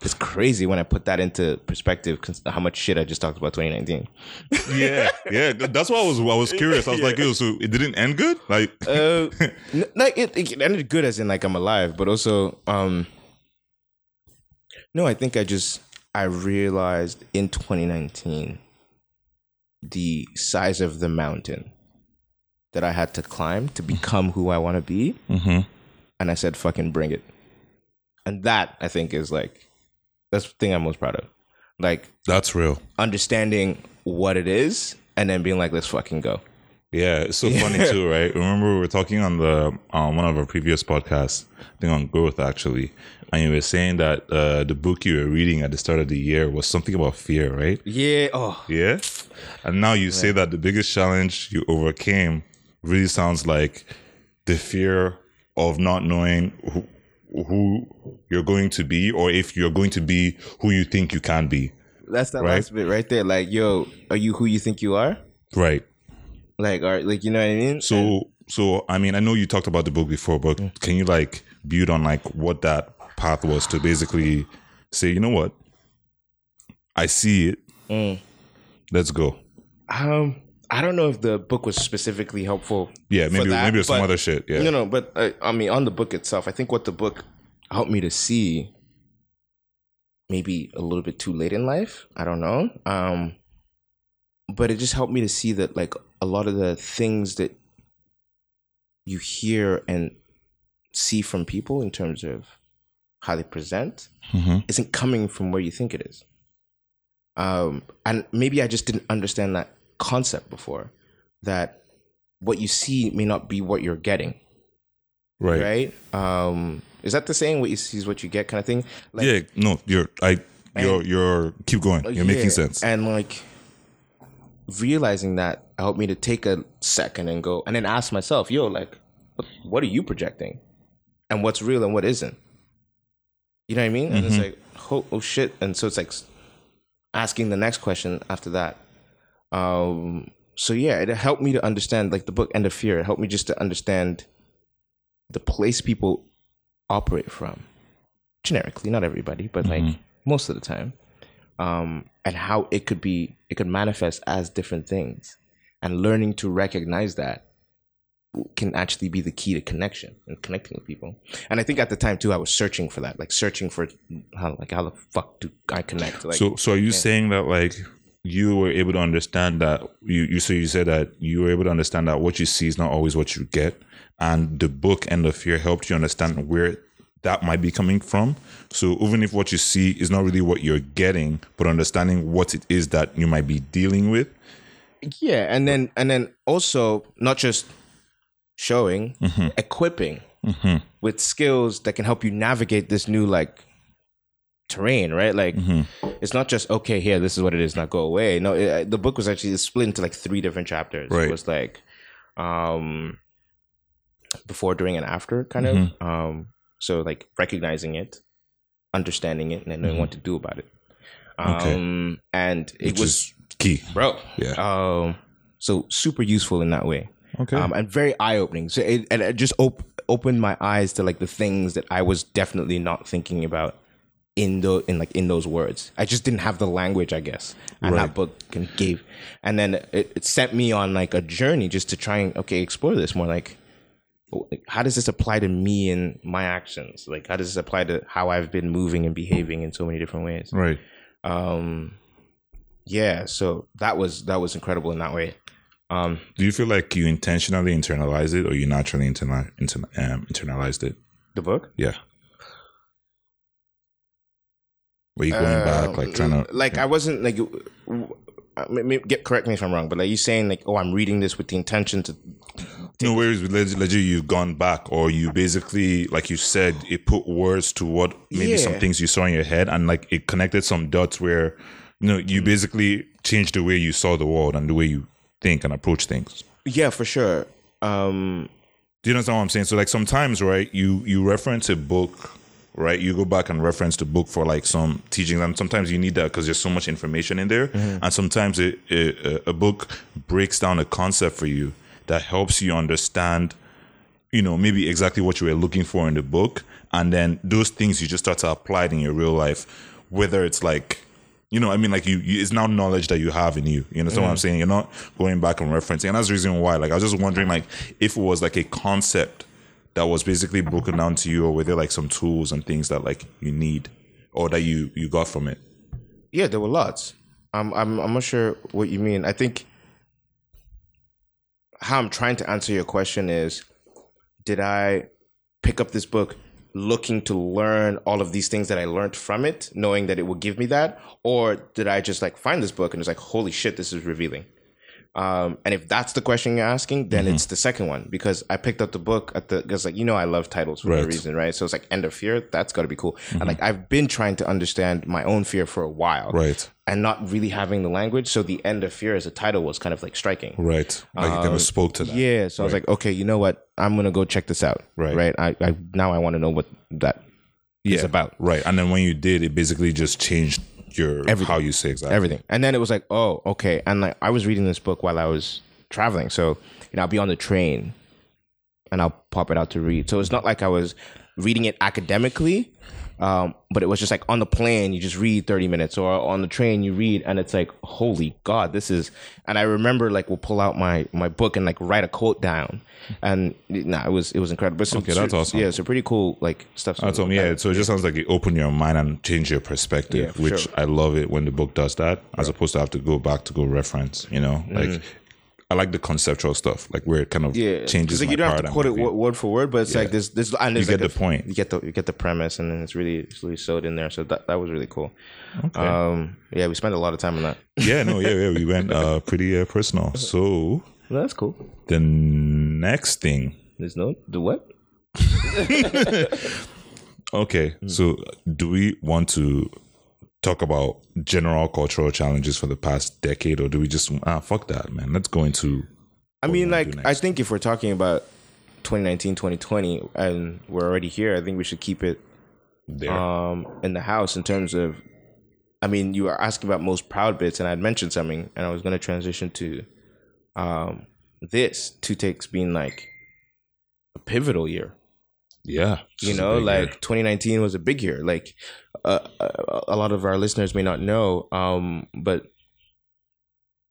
It's crazy when I put that into perspective. How much shit I just talked about 2019. Yeah, yeah. That's why I was. I was curious. I was like, yo, so it didn't end good? Like, uh, n- like it, it ended good as in like I'm alive, but also um no, I think I just I realized in 2019 the size of the mountain that I had to climb to become who I want to be, Mhm. and I said, "Fucking bring it." And that I think is like that's the thing I'm most proud of, like that's real. understanding what it is and then being like, "Let's fucking go." Yeah, it's so funny too, right? Remember we were talking on the on one of our previous podcasts, I think on growth actually, and you were saying that uh, the book you were reading at the start of the year was something about fear, right? Yeah. Oh. Yeah, and now you say that the biggest challenge you overcame really sounds like the fear of not knowing who, who you're going to be, or if you're going to be who you think you can be. That's that Right. last bit right there. Like, yo, are you who you think you are? Right. Like, are like you know what I mean? So, so I mean, I know you talked about the book before, but can you like build on like what that path was to basically say, you know what, I see it. Mm. Let's go. um, I don't know if the book was specifically helpful. Yeah, maybe that, maybe it's some other shit. Yeah. No, no, but uh, I mean, on the book itself, I think what the book helped me to see, maybe a little bit too late in life. I don't know. Um, but it just helped me to see that like a lot of the things that you hear and see from people in terms of how they present Mhm. isn't coming from where you think it is. Um, and maybe I just didn't understand that concept before. That what you see may not be what you're getting, Right. right? Um, is that the saying? What you see is what you get, kind of thing. Like, yeah. No, you're I. You're you're keep going. You're making sense. And like realizing that helped me to take a second and go, and then ask myself, "Yo, like, what, what are you projecting, and what's real and what isn't?" You know what I mean? And it's Mm-hmm. like, oh, oh shit! And so it's like asking the next question after that. Um. So yeah, it helped me to understand, like the book "End of Fear." It helped me just to understand the place people operate from generically, not everybody, but like most of the time, um, and how it could be, it could manifest as different things, and learning to recognize that can actually be the key to connection and connecting with people. And I think at the time too, I was searching for that, like searching for how, like how the fuck do I connect? Like, So, so are you saying that like you were able to understand that you you so you said that you were able to understand that what you see is not always what you get, and the book End of Fear helped you understand where that might be coming from. So even if what you see is not really what you're getting, but understanding what it is that you might be dealing with. yeah, and then and then also not just showing, equipping with skills that can help you navigate this new like terrain, right? Like it's not just okay here, this is what it is, not go away. No, it, the book was actually split into like three different chapters. Right. It was like um before, during, and after, kind of. Um, so like recognizing it, understanding it, and then knowing what to do about it. Okay. Um, and it Which was key. bro. Yeah. Um, so super useful in that way. Okay. Um, and very eye opening. So it, and it just op- opened my eyes to like the things that I was definitely not thinking about in the in like in those words. I just didn't have the language, I guess. And Right. that book can gave, and then it, it sent me on like a journey just to try and okay explore this more. Like, how does this apply to me and my actions? Like, how does this apply to how I've been moving and behaving in so many different ways? right. um yeah so that was that was incredible in that way um Do you feel like you intentionally internalized it, or you naturally interna- inter- um, internalized it? the book Yeah. Were you going back, like trying to, like i wasn't like w- w- uh, may- may- get correct me if i'm wrong but like you saying like oh i'm reading this with the intention to no, whereas legit, legit you've gone back, or you basically, like you said, it put words to what maybe some things you saw in your head, and like it connected some dots where, you know, you basically changed the way you saw the world and the way you think and approach things. yeah for sure um Do you understand what I'm saying? So like sometimes, right, you you reference a book, right? You go back and reference the book for like some teachings, and sometimes you need that because there's so much information in there, and sometimes it, a, a book breaks down a concept for you that helps you understand, you know, maybe exactly what you were looking for in the book, and then those things you just start to apply it in your real life, whether it's like. You know, I mean, like you, you, it's now knowledge that you have in you. You understand what I'm mm. saying? You're not going back and referencing, and that's the reason why. Like, I was just wondering, like, if it was like a concept that was basically broken down to you, or were there like some tools and things that like you need, or that you you got from it? yeah there were lots i'm i'm, I'm not sure what you mean i think how i'm trying to answer your question is did i pick up this book looking to learn all of these things that I learned from it, knowing that it would give me that, or did I just like find this book and it's like, holy shit, this is revealing. Um, and if that's the question you're asking, then Mm-hmm. it's the second one because I picked up the book at the because like you know I love titles for a Right. Mm-hmm. reason, right? So it's like End of Fear, that's got to be cool. And like I've been trying to understand my own fear for a while, Right, and not really having the language. So the End of Fear as a title was kind of like striking. right. Like you never spoke to that. Yeah, so I was like, okay, you know what? I'm gonna go check this out. Right. right. I, I now I want to know what that is Yeah. about. Right, and then when you did, it basically just changed your how you say exactly everything. And then it was like, oh, okay. And like I was reading this book while I was traveling, so you know I'll be on the train, and I'll pop it out to read. So it's not like I was reading it academically, um, but it was just like on the plane you just read thirty minutes, or on the train you read, and it's like, holy God, this is. And I remember like we'll pull out my my book and like write a quote down, and nah, it was it was incredible. But some- Okay, that's awesome. Yeah, so pretty cool like stuff. That's what, yeah. So it just sounds like you open your mind and change your perspective, Yeah, which sure. I love it when the book does that, as opposed to have to go back to go reference. You know, like I like the conceptual stuff, like where it kind of. Yeah, changes. Like you don't have to quote it word for word, but it's like this. This and You like get a- the point. You get the you get the premise, and then it's really it's really sewed in there. So that that was really cool. Um, yeah, we spent a lot of time on that. yeah, no, yeah, yeah. We went uh, pretty uh, personal. So that's cool. the next thing, There's no the what? okay. Hmm. So do we want to talk about general cultural challenges for the past decade, or do we just ah fuck that, man? Let's go into I mean, like I think if we're talking about 2019, 2020, and we're already here, I think we should keep it there. um in the house in terms of. I mean, you were asking about most proud bits, and I'd mentioned something, and I was going to transition to um this two takes being like a pivotal year Yeah, you know like 2019 was a big year like uh, a, a lot of our listeners may not know um but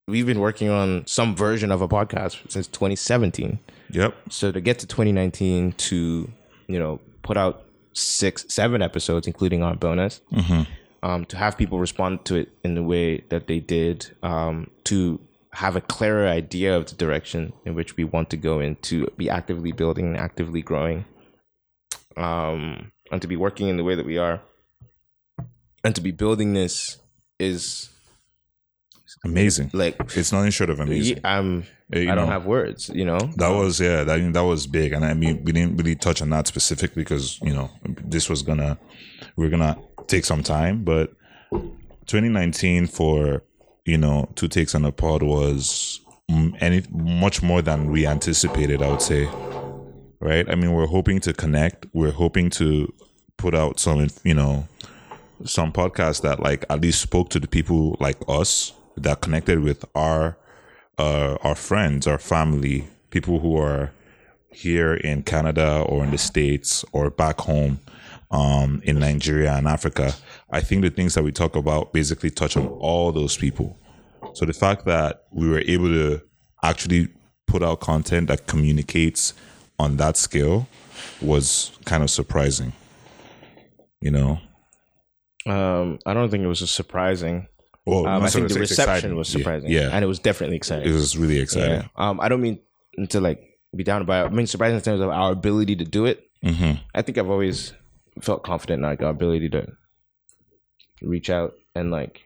we've been working on some version of a podcast since 2017 yep. so to get to 2019 to you know put out six seven episodes including our bonus Mm-hmm. um, to have people respond to it in the way that they did um, to have a clearer idea of the direction in which we want to go in to be actively building and actively growing um, and to be working in the way that we are and to be building this is Amazing. like It's not nothing short of amazing. i'm Uh, you i don't know, have words you know That was yeah. That that was big, and I mean, we didn't really touch on that specifically because you know this was gonna we are gonna take some time, but 2019 for you know two takes on the pod was any much more than we anticipated. I would say, right? I mean, we're hoping to connect. We're hoping to put out some you know some podcasts that like at least spoke to the people like us that connected with our uh, our friends, our family, people who are here in Canada or in the States or back home um, in Nigeria and Africa. I think the things that we talk about basically touch on all those people. So the fact that we were able to actually put out content that communicates on that scale was kind of surprising. You know, um, i don't think it was just surprising well, um, i think the reception exciting. was surprising Yeah, and it was definitely exciting it was really exciting. Yeah. Um, I don't mean to like be down about it. I mean surprising in terms of our ability to do it. hmm I think I've always felt confident in like our ability to reach out and like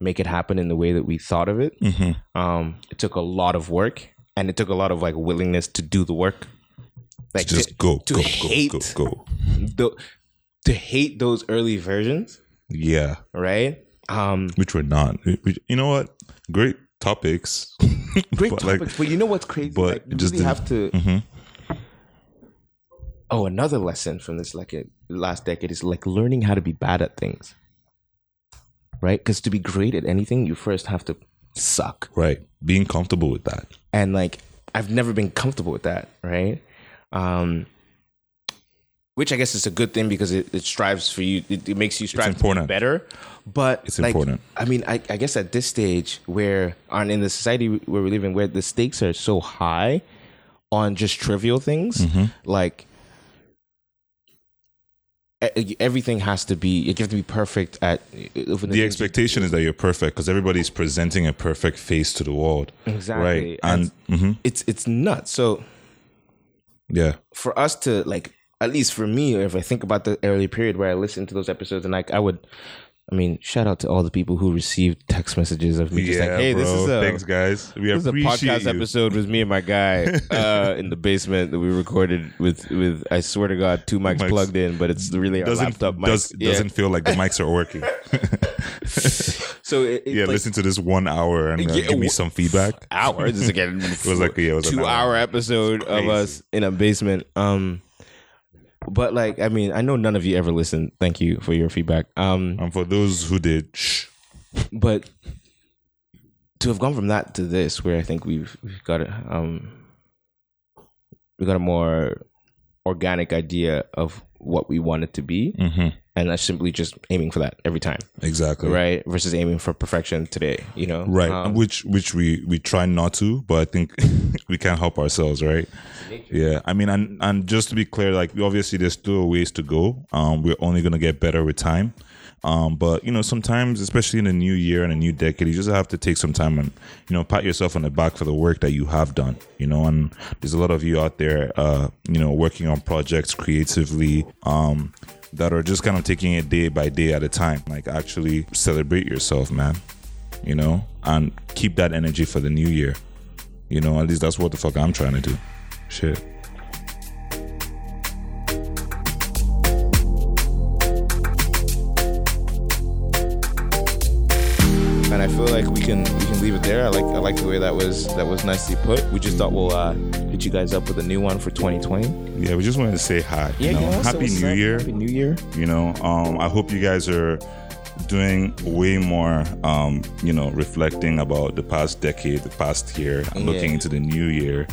make it happen in the way that we thought of it. hmm Um, it took a lot of work and it took a lot of like willingness to do the work. Like Just to, go, to go, hate go, go, go. the- to hate those early versions, Yeah, right? Um, which we're not. You know what? Great topics. great But, like, topics, but you know what's crazy? but like, you just really have to. mm-hmm. oh another lesson from this like a, last decade is like learning how to be bad at things right because to be great at anything you first have to suck Right. Being comfortable with that. and like i've never been comfortable with that right um which i guess is a good thing because it, it strives for you it, it makes you strive to be better but It's like, important. i mean I, I guess at this stage where on in the society where we live in where the stakes are so high on just trivial things Mm-hmm. like everything has to be you have to be perfect at The expectation is that you're perfect because everybody's presenting a perfect face to the world. exactly Right. And mhm. it's it's nuts so yeah. for us to like at least for me if i think about the early period where i listened to those episodes and like i would i mean shout out to all the people who received text messages of me just yeah, like hey bro. this is a Thanks, guys. We this is a podcast you. episode with me and my guy uh, in the basement that we recorded with with I swear to God two mics, Mics. plugged in, but it's really our Doesn't laptop mics. does, yeah. doesn't feel like the mics are working. so it, it's yeah, like, listen to this one hour and uh, Yeah, give me some feedback. hours. This is again It was like yeah, it was two hour. hour episode of us in a basement. Um, but like, I mean, I know none of you ever listened. Thank you for your feedback. Um, And for those who did, shh. but to have gone from that to this, where I think we've we've got a um, we got a more organic idea of what we want it to be, Mm-hmm. and that's simply just aiming for that every time, Exactly. right? Versus aiming for perfection today. You know, Right. Um, which which we we try not to, but I think we can't help ourselves, right? Yeah. I mean, and and just to be clear, like obviously there's still a ways to go. Um, we're only gonna get better with time. Um, but you know, sometimes, especially in a new year and a new decade, you just have to take some time and you know pat yourself on the back for the work that you have done. You know, and there's a lot of you out there, uh, you know, working on projects creatively. Um, that are just kind of taking it day by day at a time. Like actually celebrate yourself, man you know, and keep that energy for the new year. You know, at least that's what the fuck I'm trying to do. Shit. And I feel like we can we can leave it there. I like I like the way that was that was nicely put. We just thought we'll uh, hit you guys up with a new one for 2020. Yeah, we just wanted to say hi. you know, what's up, happy New up? Year. Happy New Year. You know, um, I hope you guys are doing way more, um, you know, reflecting about the past decade, the past year, and looking into the new year,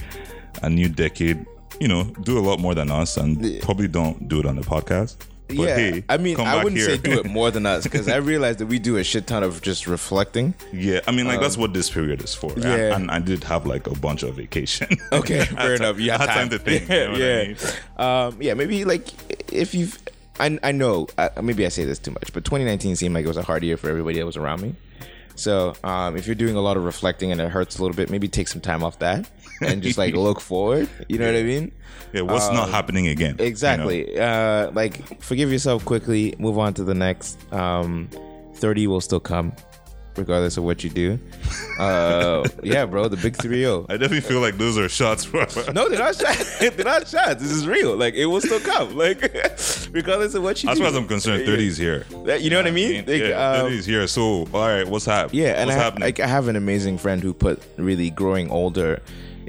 a new decade you know, do a lot more than us and probably don't do it on the podcast. But yeah, hey, I mean, I wouldn't here. say do it more than us because I realized that we do a shit ton of just reflecting. Yeah, I mean, like that's what this period is for. Um, yeah. and, and I did have like a bunch of vacation. Okay, fair enough. You I have had time to think. you know what I yeah, mean? um, yeah. Maybe like if you've, I, I know, uh, maybe I say this too much, but 2019 seemed like it was a hard year for everybody that was around me. So um, if you're doing a lot of reflecting and it hurts a little bit, maybe take some time off that and just like look forward. You know what I mean? Yeah, what's not happening again? you know? Um, Exactly. Uh, like forgive yourself quickly. Move on to the next. Um, Thirty will still come, regardless of what you do. Uh, yeah, bro. The big three zero. I definitely feel like those are shots. Bro. No, they're not shots. they're not shots. This is real. Like it will still come. Like regardless of what you As do. far as I'm concerned, 30's here. You know what I mean? Like, yeah, um, 30 here. So, all right, what's happening? yeah, and what's I, happening? like I have an amazing friend who put really growing older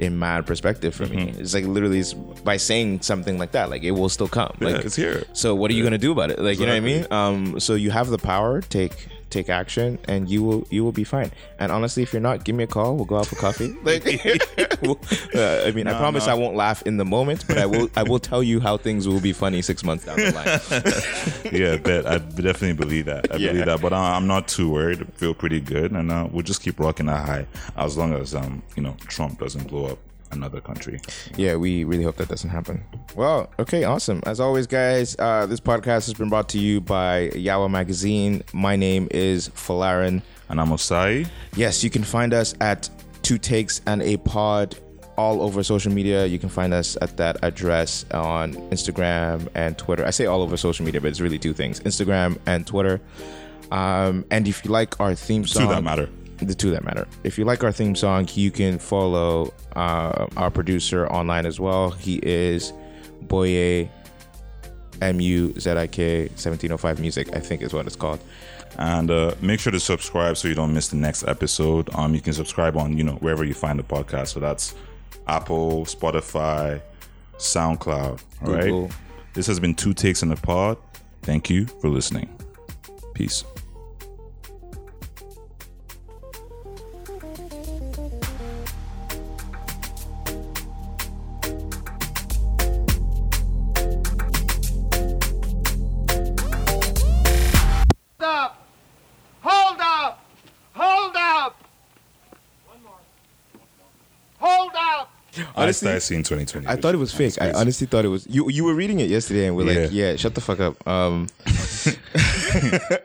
in mad perspective for Mm-hmm. me. It's like literally it's by saying something like that, like it will still come. yeah, Like it's here. So what are you gonna do about it? Like you know what I mean? Um, so you have the power. Take take action, and you will you will be fine. And honestly, if you're not, give me a call. We'll go out for coffee. Like, we'll- uh, I mean, I promise I won't laugh in the moment, but I will I will tell you how things will be funny six months down the line. yeah, bet. I definitely believe that. I Yeah. believe that. But I- I'm not too worried. I feel pretty good, and uh, we'll just keep rocking that high as long as um you know Trump doesn't blow up another country. yeah, we really hope that doesn't happen. Well, okay, awesome. As always, guys, uh, this podcast has been brought to you by Yawa Magazine. My name is Falarin. And I'm Osai. Yes, you can find us at Two Takes and a Pod all over social media. You can find us at that address on Instagram and Twitter. I say all over social media, but it's really two things Instagram and Twitter. Um, and if you like our theme song, To that matter. The two that matter. If you like our theme song, you can follow uh, our producer online as well. He is Boye M U Z I K 1705 Music, I think is what it's called. And uh, make sure to subscribe so you don't miss the next episode. Um, you can subscribe on you know wherever you find the podcast. So that's Apple, Spotify, SoundCloud. All right. Google. This has been two takes in the pod. Thank you for listening. Peace. Started seeing 2020. I thought it was fake. I honestly thought it was you. You were reading it yesterday, and we're like, Yeah. "Yeah, shut the fuck up." Um,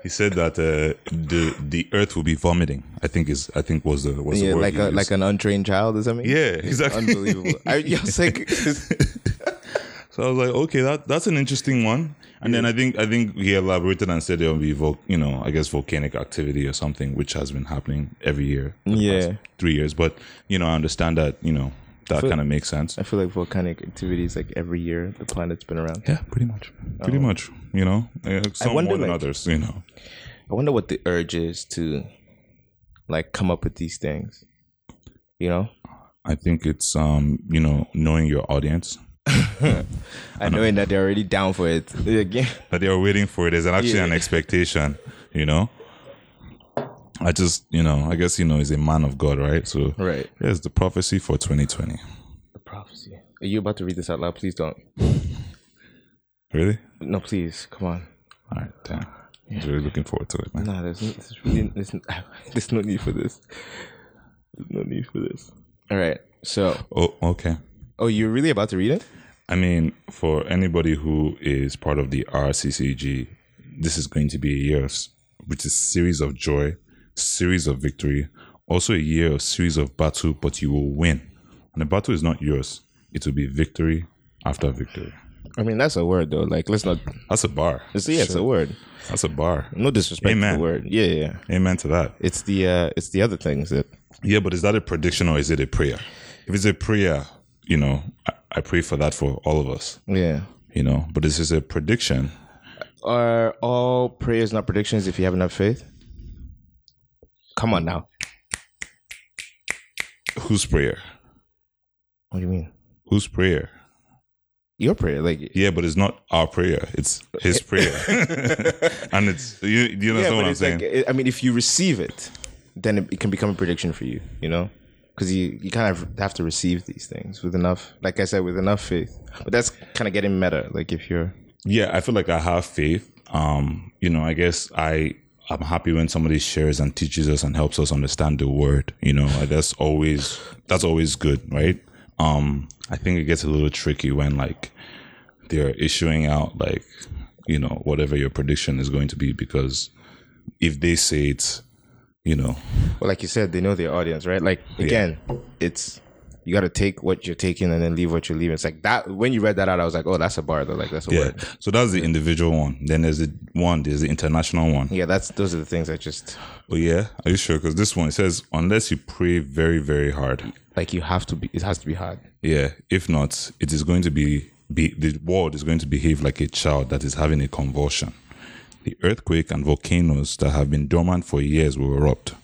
He said that uh, the the Earth will be vomiting. I think is I think was the was yeah, the word like a like an untrained child or something. yeah exactly. unbelievable. I, I was like, So I was like, okay, that that's an interesting one. And then I think I think he elaborated and said there will be vol- you know I guess volcanic activity or something which has been happening every year. Yeah. three years. But you know I understand that you know that kind of makes sense. I feel like volcanic activities like every year the planet's been around. Yeah, pretty much. Pretty much. You know, Uh, some Oh. wonder, more than like- others. You know. I wonder what the urge is to like come up with these things. You know, I think it's um you know knowing your audience I knowing that they're already down for it. Again, that they are waiting for it. An, actually an expectation. You know. I just you know I guess you know he's a man of God, right? So right? here's the prophecy for 2020. The prophecy. Are you about to read this out loud? Please don't. Really? No, please. Come on. All right, damn. I was really looking forward to it, man. Nah, there's, there's really there's, there's no need for this. There's no need for this. All right. So, Oh, okay. oh, you're really about to read it? I mean, for anybody who is part of the RCCG, this is going to be a year which is series of joy, series of victory, also a year of series of battle, but you will win. And the battle is not yours; it will be victory after victory. I mean, that's a word though. Like, let's not. That's a bar. It's, yeah, it's a word. That's a bar. No disrespect to the word. Yeah, yeah. Amen to that. It's the uh, it's the other things that Yeah, but is that a prediction or is it a prayer? If it's a prayer, you know, I, I pray for that for all of us. yeah. You know, but this is a prediction. Are all prayers not predictions if you have enough faith? Come on now. Whose prayer? What do you mean? Whose prayer? Your prayer, like Yeah, but it's not our prayer; it's His prayer, and it's you. Do you understand yeah, what I'm saying? like I mean, if you receive it, then it, it can become a prediction for you. You know, because you you kind of have to receive these things with enough, like I said, with enough faith. But that's kind of getting meta. Like if you're Yeah, I feel like I have faith. Um, you know, I guess I I'm happy when somebody shares and teaches us and helps us understand the word. You know, like that's always that's always good, right? Um, I think it gets a little tricky when like they're issuing out like you know whatever your prediction is going to be because if they say it's you know well, like you said, they know their audience, right? Like again, it's you got to take what you're taking and then leave what you're leaving. It's like that. When you read that out, I was like, oh, that's a bar though. Like that's a yeah word. so that's the individual one then there's the one there's the international one Yeah, that's those are the things that just oh yeah are you sure because this one it says unless you pray very very hard like you have to be. It has to be hard. Yeah, if not, it is going to be, be the world is going to behave like a child that is having a convulsion. The earthquake and volcanoes that have been dormant for years will erupt.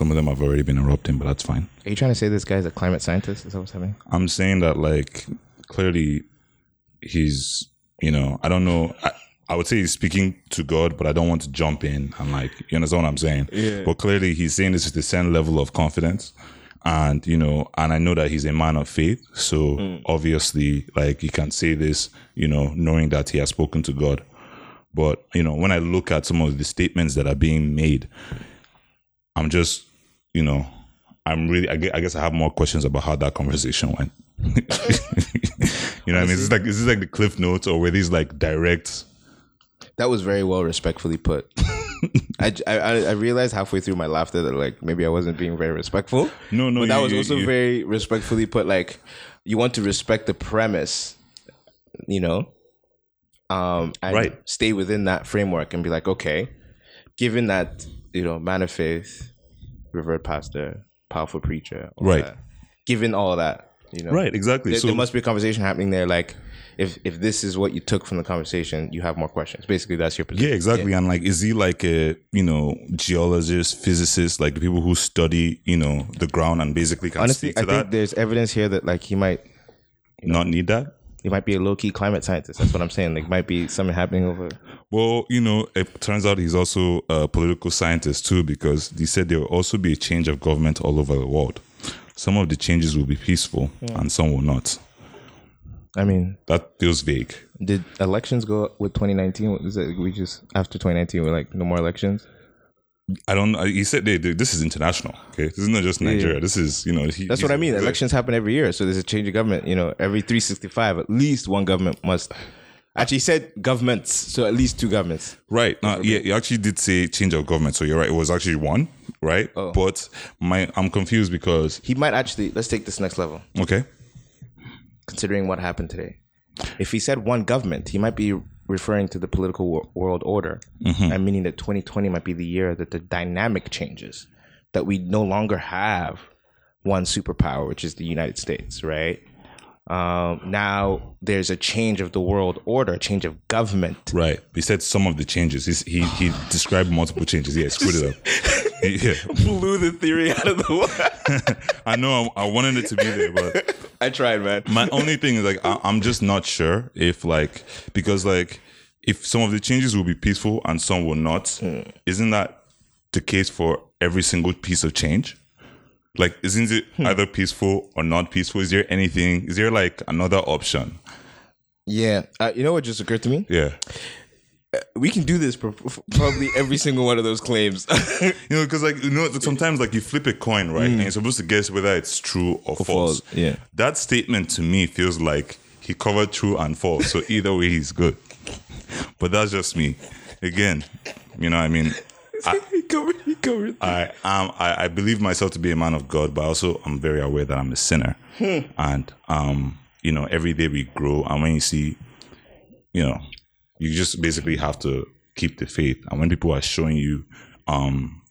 Some of them have already been erupting, but that's fine. Are you trying to say this guy's a climate scientist? Is that what's happening? I'm saying that like clearly he's you know I don't know I, I would say he's speaking to God, but I don't want to jump in and like you understand what I'm saying. Yeah. But clearly he's saying this with the same level of confidence, and you know, and I know that he's a man of faith, so mm. obviously like he can say this, you know, knowing that he has spoken to God. But you know, when I look at some of the statements that are being made, I'm just, you know, I'm really. I gue- I guess I have more questions about how that conversation went. you know, what I mean, is this like is this like the cliff notes, or were these like direct? That was very well respectfully put. I, I I realized halfway through my laughter that like maybe I wasn't being very respectful. No, no, but that you- was you- also you- very respectfully put. Like you want to respect the premise, you know, um, and Right. stay within that framework and be like, okay, given that you know, man of faith, revered pastor, powerful preacher, Right. that, given all that, you know, Right, exactly. there, so there must be a conversation happening there. Like, if if this is what you took from the conversation, you have more questions. Basically, that's your position. Yeah, exactly. And like, is he like a you know geologist, physicist, like the people who study you know the ground and basically can Honestly, I to think there's evidence here that like he might Not need that. he might be a low key climate scientist. That's what I'm saying. Like, might be something happening over. Well, you know, it turns out he's also a political scientist too, because he said there will also be a change of government all over the world. Some of the changes will be peaceful, and some will not. I mean, That feels vague. did elections go with 2019? What is it? We just after 2019, we're like no more elections. I don't. uh, He said they, they, this is international. Okay, this is not just Nigeria. This is you know. He, That's what I mean. Elections happen every year, so there's a change of government. You know, every 365, at least one government must. Actually, he said governments, so at least two governments. Right. No, yeah, you actually did say change of government. So you're right. It was actually one, right? Oh. But my I'm confused because He might actually. Let's take this next level. okay. considering what happened today. If he said one government, he might be referring to the political wor- world order, mm-hmm. and meaning that 2020 might be the year that the dynamic changes, that we no longer have one superpower, which is the United States, right? Um, now there's a change of the world order, a change of government. Right. He said some of the changes. He's, he he described multiple changes. Yeah, screwed it up. yeah. Blew the theory out of the water. I know I, I wanted it to be there, but I tried, man. my only thing is like I, I'm just not sure if like because like if some of the changes will be peaceful and some will not, isn't that the case for every single piece of change? Like, isn't it hmm. either peaceful or not peaceful? Is there anything? Is there like another option? Yeah, uh, you know what just occurred to me? Yeah, uh, We can do this probably every single one of those claims. you know, because like you know, sometimes like you flip a coin, right, hmm. and you're supposed to guess whether it's true or, false. false, yeah. that statement to me feels like he covered true and false. So either way, he's good. But that's just me. Again, you know, what I mean, he covered. He covered. I am I, I believe myself to be a man of God, but also I'm very aware that I'm a sinner. And um, you know, every day we grow and when you see, you know, you just basically have to keep the faith. And when people are showing you um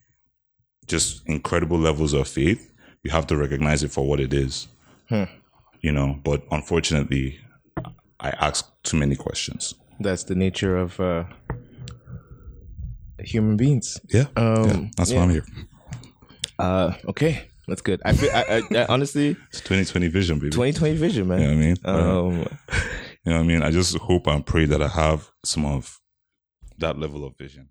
just incredible levels of faith, you have to recognize it for what it is. You know, but unfortunately I ask too many questions. That's the nature of uh, human beings. Yeah. Um, yeah that's yeah. why I'm here. Uh, okay, that's good. I, feel, I, I, I honestly, It's 2020 vision, baby. 2020 vision, man. You know what I mean? Um, You know what I mean? I just hope and pray that I have some of that level of vision.